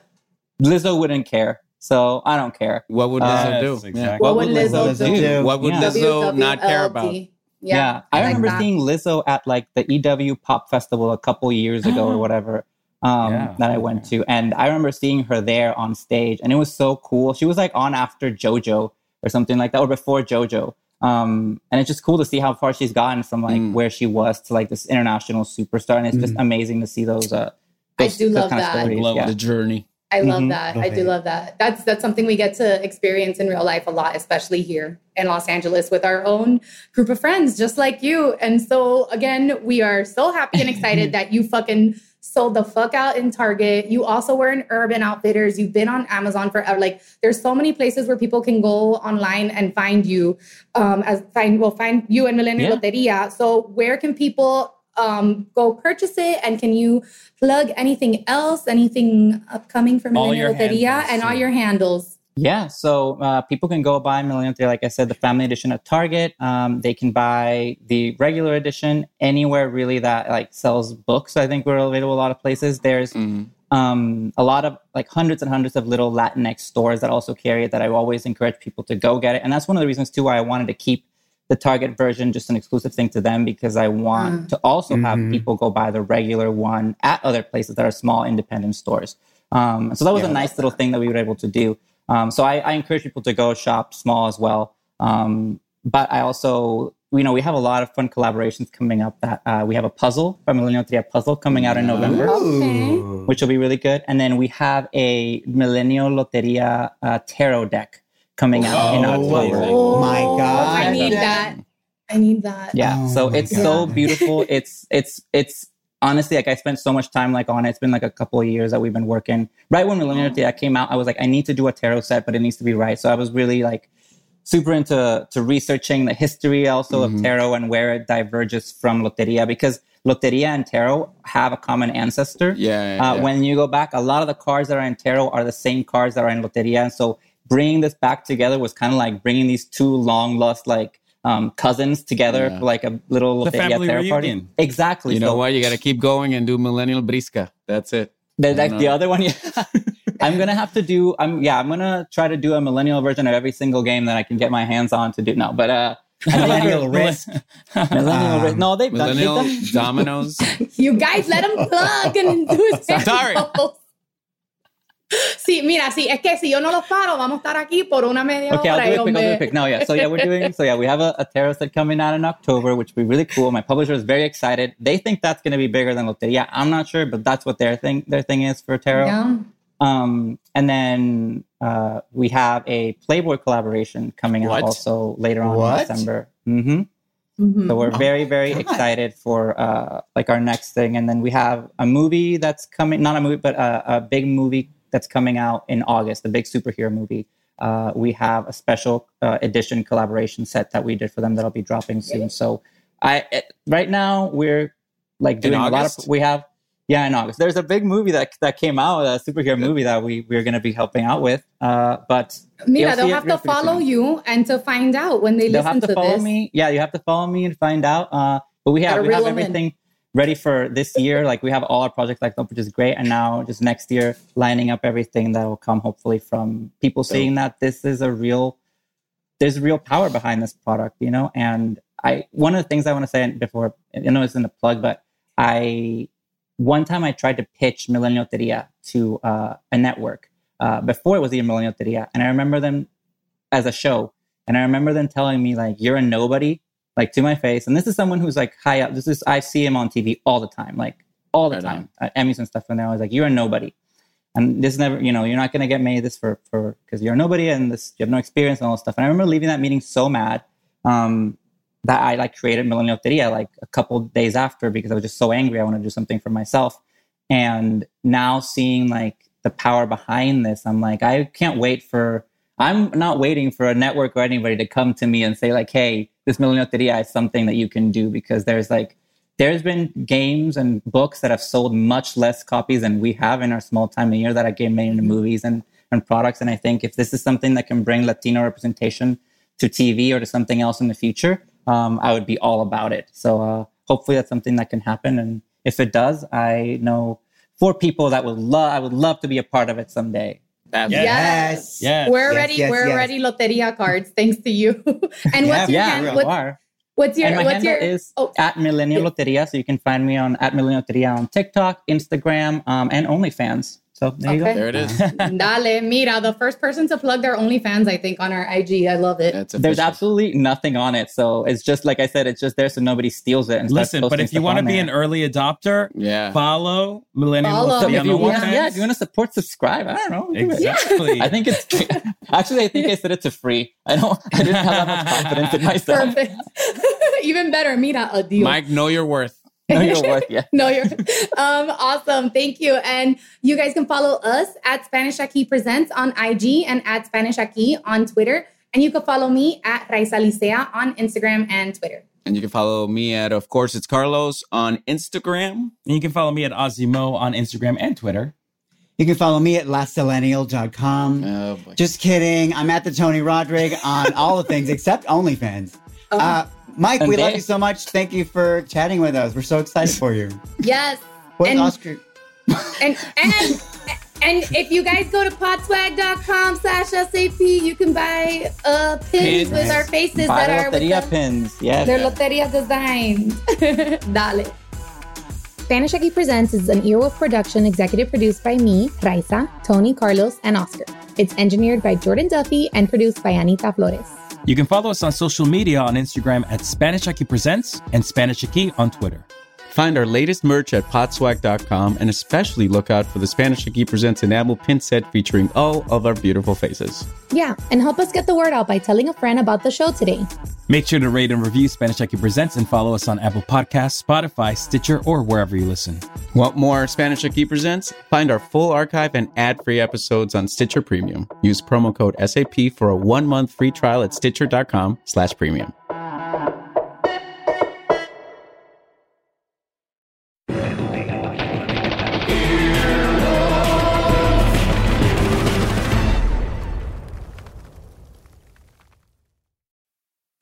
Lizzo wouldn't care. So I don't care. What would Uh, Lizzo Yes, do? exactly. Yeah. what would Lizzo, Lizzo do? do? What would Yeah. Lizzo not care about? WWLD. Yeah, I, like remember that. seeing Lizzo at like the EW Pop Festival a couple years ago or whatever um, Yeah. that I went to, and I remember seeing her there on stage, and it was so cool. She was like on after JoJo or something like that, or before JoJo. Um, and it's just cool to see how far she's gotten from like Mm. where she was to like this international superstar, and it's just amazing to see those. Uh, I do those love kind that. of stories. Glow Yeah. The journey. I love Mhm. that. Love I do love that. That's that's something we get to experience in real life a lot, especially here in Los Angeles with our own group of friends, just like you. And so again, we are so happy and excited that you fucking sold the fuck out in Target. You also were in Urban Outfitters. You've been on Amazon forever. Like there's so many places where people can go online and find you. Um, as find well find you and Millennial Yeah. Loteria. So where can people um, go purchase it? And can you plug anything else? Anything upcoming from All Millennial your Loteria handles, and all your handles? Yeah, so uh, people can go buy Millennial Loteria, like I said, the family edition at Target. Um, they can buy the regular edition anywhere really that like sells books. I think we're available a lot of places. There's Mhm. um, a lot of like hundreds and hundreds of little Latinx stores that also carry it that I always encourage people to go get it. And that's one of the reasons too why I wanted to keep the Target version just an exclusive thing to them because I want to also have Mhm. people go buy the regular one at other places that are small independent stores. Um, so that was a nice little thing that we were able to do. Um, so I, I encourage people to go shop small as well. Um, but I also, you know, we have a lot of fun collaborations coming up. That uh, we have a puzzle, a Millennial Loteria puzzle coming out in November Okay. which will be really good. And then we have a Millennial Loteria uh, tarot deck coming out in Oh, October. Oh my God. I need that. I need that. Yeah, Oh so my it's so beautiful. It's it's it's honestly like I spent so much time like on it. It's been like a couple of years that we've been working. Right when Millennial Loteria came out, I was like, I need to do a tarot set, but it needs to be right. So I was really like super into to researching the history also of tarot and where it diverges from Loteria because Loteria and tarot have a common ancestor. Yeah, yeah, Uh, yeah. When you go back, a lot of the cards that are in tarot are the same cards that are in Loteria. And so bringing this back together was kind of like bringing these two long lost like um, cousins together Yeah. for like a little The Loteria family tarot party. reunion. Exactly. You know so what? You got to keep going and do Millennial Brisca. That's it. the, like, the other one, yeah. I'm gonna have to do. I'm yeah. I'm gonna try to do a millennial version of every single game that I can get my hands on to do. No, but uh, Millennial risk. millennial. Um, no, they've done, they've Millennial done Dominoes. You guys let him plug and do his Sorry. handles. Sí, mira, sí, es que si yo no los paro, vamos a estar aquí por una media Okay, I'll hora. do y it quick. I'll do it quick. No, yeah. So yeah, we're doing. So yeah, we have a, a tarot set coming out in October, which will be really cool. My publisher is very excited. They think that's going to be bigger than Loteria. I'm not sure, but that's what their thing their thing is for tarot. Yeah. Um, and then uh, we have a Playboy collaboration coming out What? also later on What? in December. hmm Mhm. So we're very, very God. excited for uh, like our next thing. And then we have a movie that's coming, not a movie, but a, a big movie that's coming out in August, a big superhero movie. Uh, we have a special uh, edition collaboration set that we did for them that'll be dropping soon. So I it, right now we're like doing a lot of we have yeah in August. There's a big movie that that came out, a superhero movie that we we're going to be helping out with. Uh, but Mira, You'll they'll have to follow soon. you and to find out when they they'll listen have to, to, follow this. me. Yeah, you have to follow me and find out. Uh, but we have we have reel 'em in. everything ready for this year. Like we have all our projects like which is great. And now just next year, lining up everything that will come hopefully from people seeing that this is a real there's real power behind this product, you know. And I one of the things I want to say before I know it's in the plug, but I one time I tried to pitch Millennial Loteria to uh, a network uh, before it was even Millennial Loteria, and I remember them as a show, and I remember them telling me like, "You're a nobody," like to my face. And this is someone who's like high up. This is I see him on TV all the time, like all the Right time at Emmys and stuff. And they're always like, "You're a nobody." And this is never, you know, you're not going to get made this for for because you're a nobody and this you have no experience and all this stuff. And I remember leaving that meeting so mad um, that I like created Millennial Loteria like a couple days after because I was just so angry. I want to do something for myself. And now seeing like the power behind this, I'm like, I can't wait for. I'm not waiting for a network or anybody to come to me and say like, "Hey, this Millennial Loteria is something that you can do," because there's like, there's been games and books that have sold much less copies than we have in our small time a year that are getting made into movies and and products. And I think if this is something that can bring Latino representation to TV or to something else in the future, um, I would be all about it. So uh, hopefully that's something that can happen. And if it does, I know four people that would love. I would love to be a part of it someday. Yes. Yes. We're Yes, already yes, we're yes. already loteria cards thanks to you. and what's your yeah, hand, we what's, are. what's your and my what's handle your is oh at Millennial Yes. Loteria. So you can find me on at Millennial Loteria on TikTok, Instagram, um, and OnlyFans. So there you go. There it is. Dale, mira, the first person to plug their OnlyFans, I think, on our IG. I love it. That's There's absolutely nothing on it. So it's just like I said, it's just there so nobody steals it. And Listen, but if you want to be there. an early adopter, Yeah. follow Millennial Follow. Loteria if you want, OnlyFans. yeah, if you want to support, subscribe. I don't know. do it. Exactly. I think it's actually. I think I said it to free. I don't. I didn't have that much confidence in myself. Perfect. Even better, mira, a deal. Mike, know your worth. No, you're worth. Yeah. no, you're um, awesome. Thank you. And you guys can follow us at Spanish Aquí Presents on IG and at Spanish Aquí on Twitter. And you can follow me at Raiza Licea on Instagram and Twitter. And you can follow me at, of course, it's Carlos on Instagram. And you can follow me at Ozimo on Instagram and Twitter. You can follow me at lastsillennial.com. Oh, boy. Just kidding. I'm at the Tony Rodrig on all the things except OnlyFans. Uh, Mike, And we love you so much. Thank you for chatting with us. We're so excited for you. Yes. What And- Oscar? And and and if you guys go to podswag.com slash SAP, you can buy uh pins, Pins. with our faces Buy that are with Loteria the- pins. Yes. They're Loteria designs. Dale. Spanish Aquí Presents is an Earwolf production executive produced by me, Raiza, Tony, Carlos, and Oscar. It's engineered by Jordan Duffy and produced by Anita Flores. You can follow us on social media on Instagram at Spanish Aquí Presents and Spanish Aquí on Twitter. Find our latest merch at podswag.com and especially look out for the Spanish Aquí Presents enamel pin set featuring all of our beautiful faces. Yeah, and help us get the word out by telling a friend about the show today. Make sure to rate and review Spanish Aquí Presents and follow us on Apple Podcasts, Spotify, Stitcher, or wherever you listen. Want more Spanish Aquí Presents? Find our full archive and ad-free episodes on Stitcher Premium. Use promo code SAP for a one-month free trial at stitcher.com slash premium.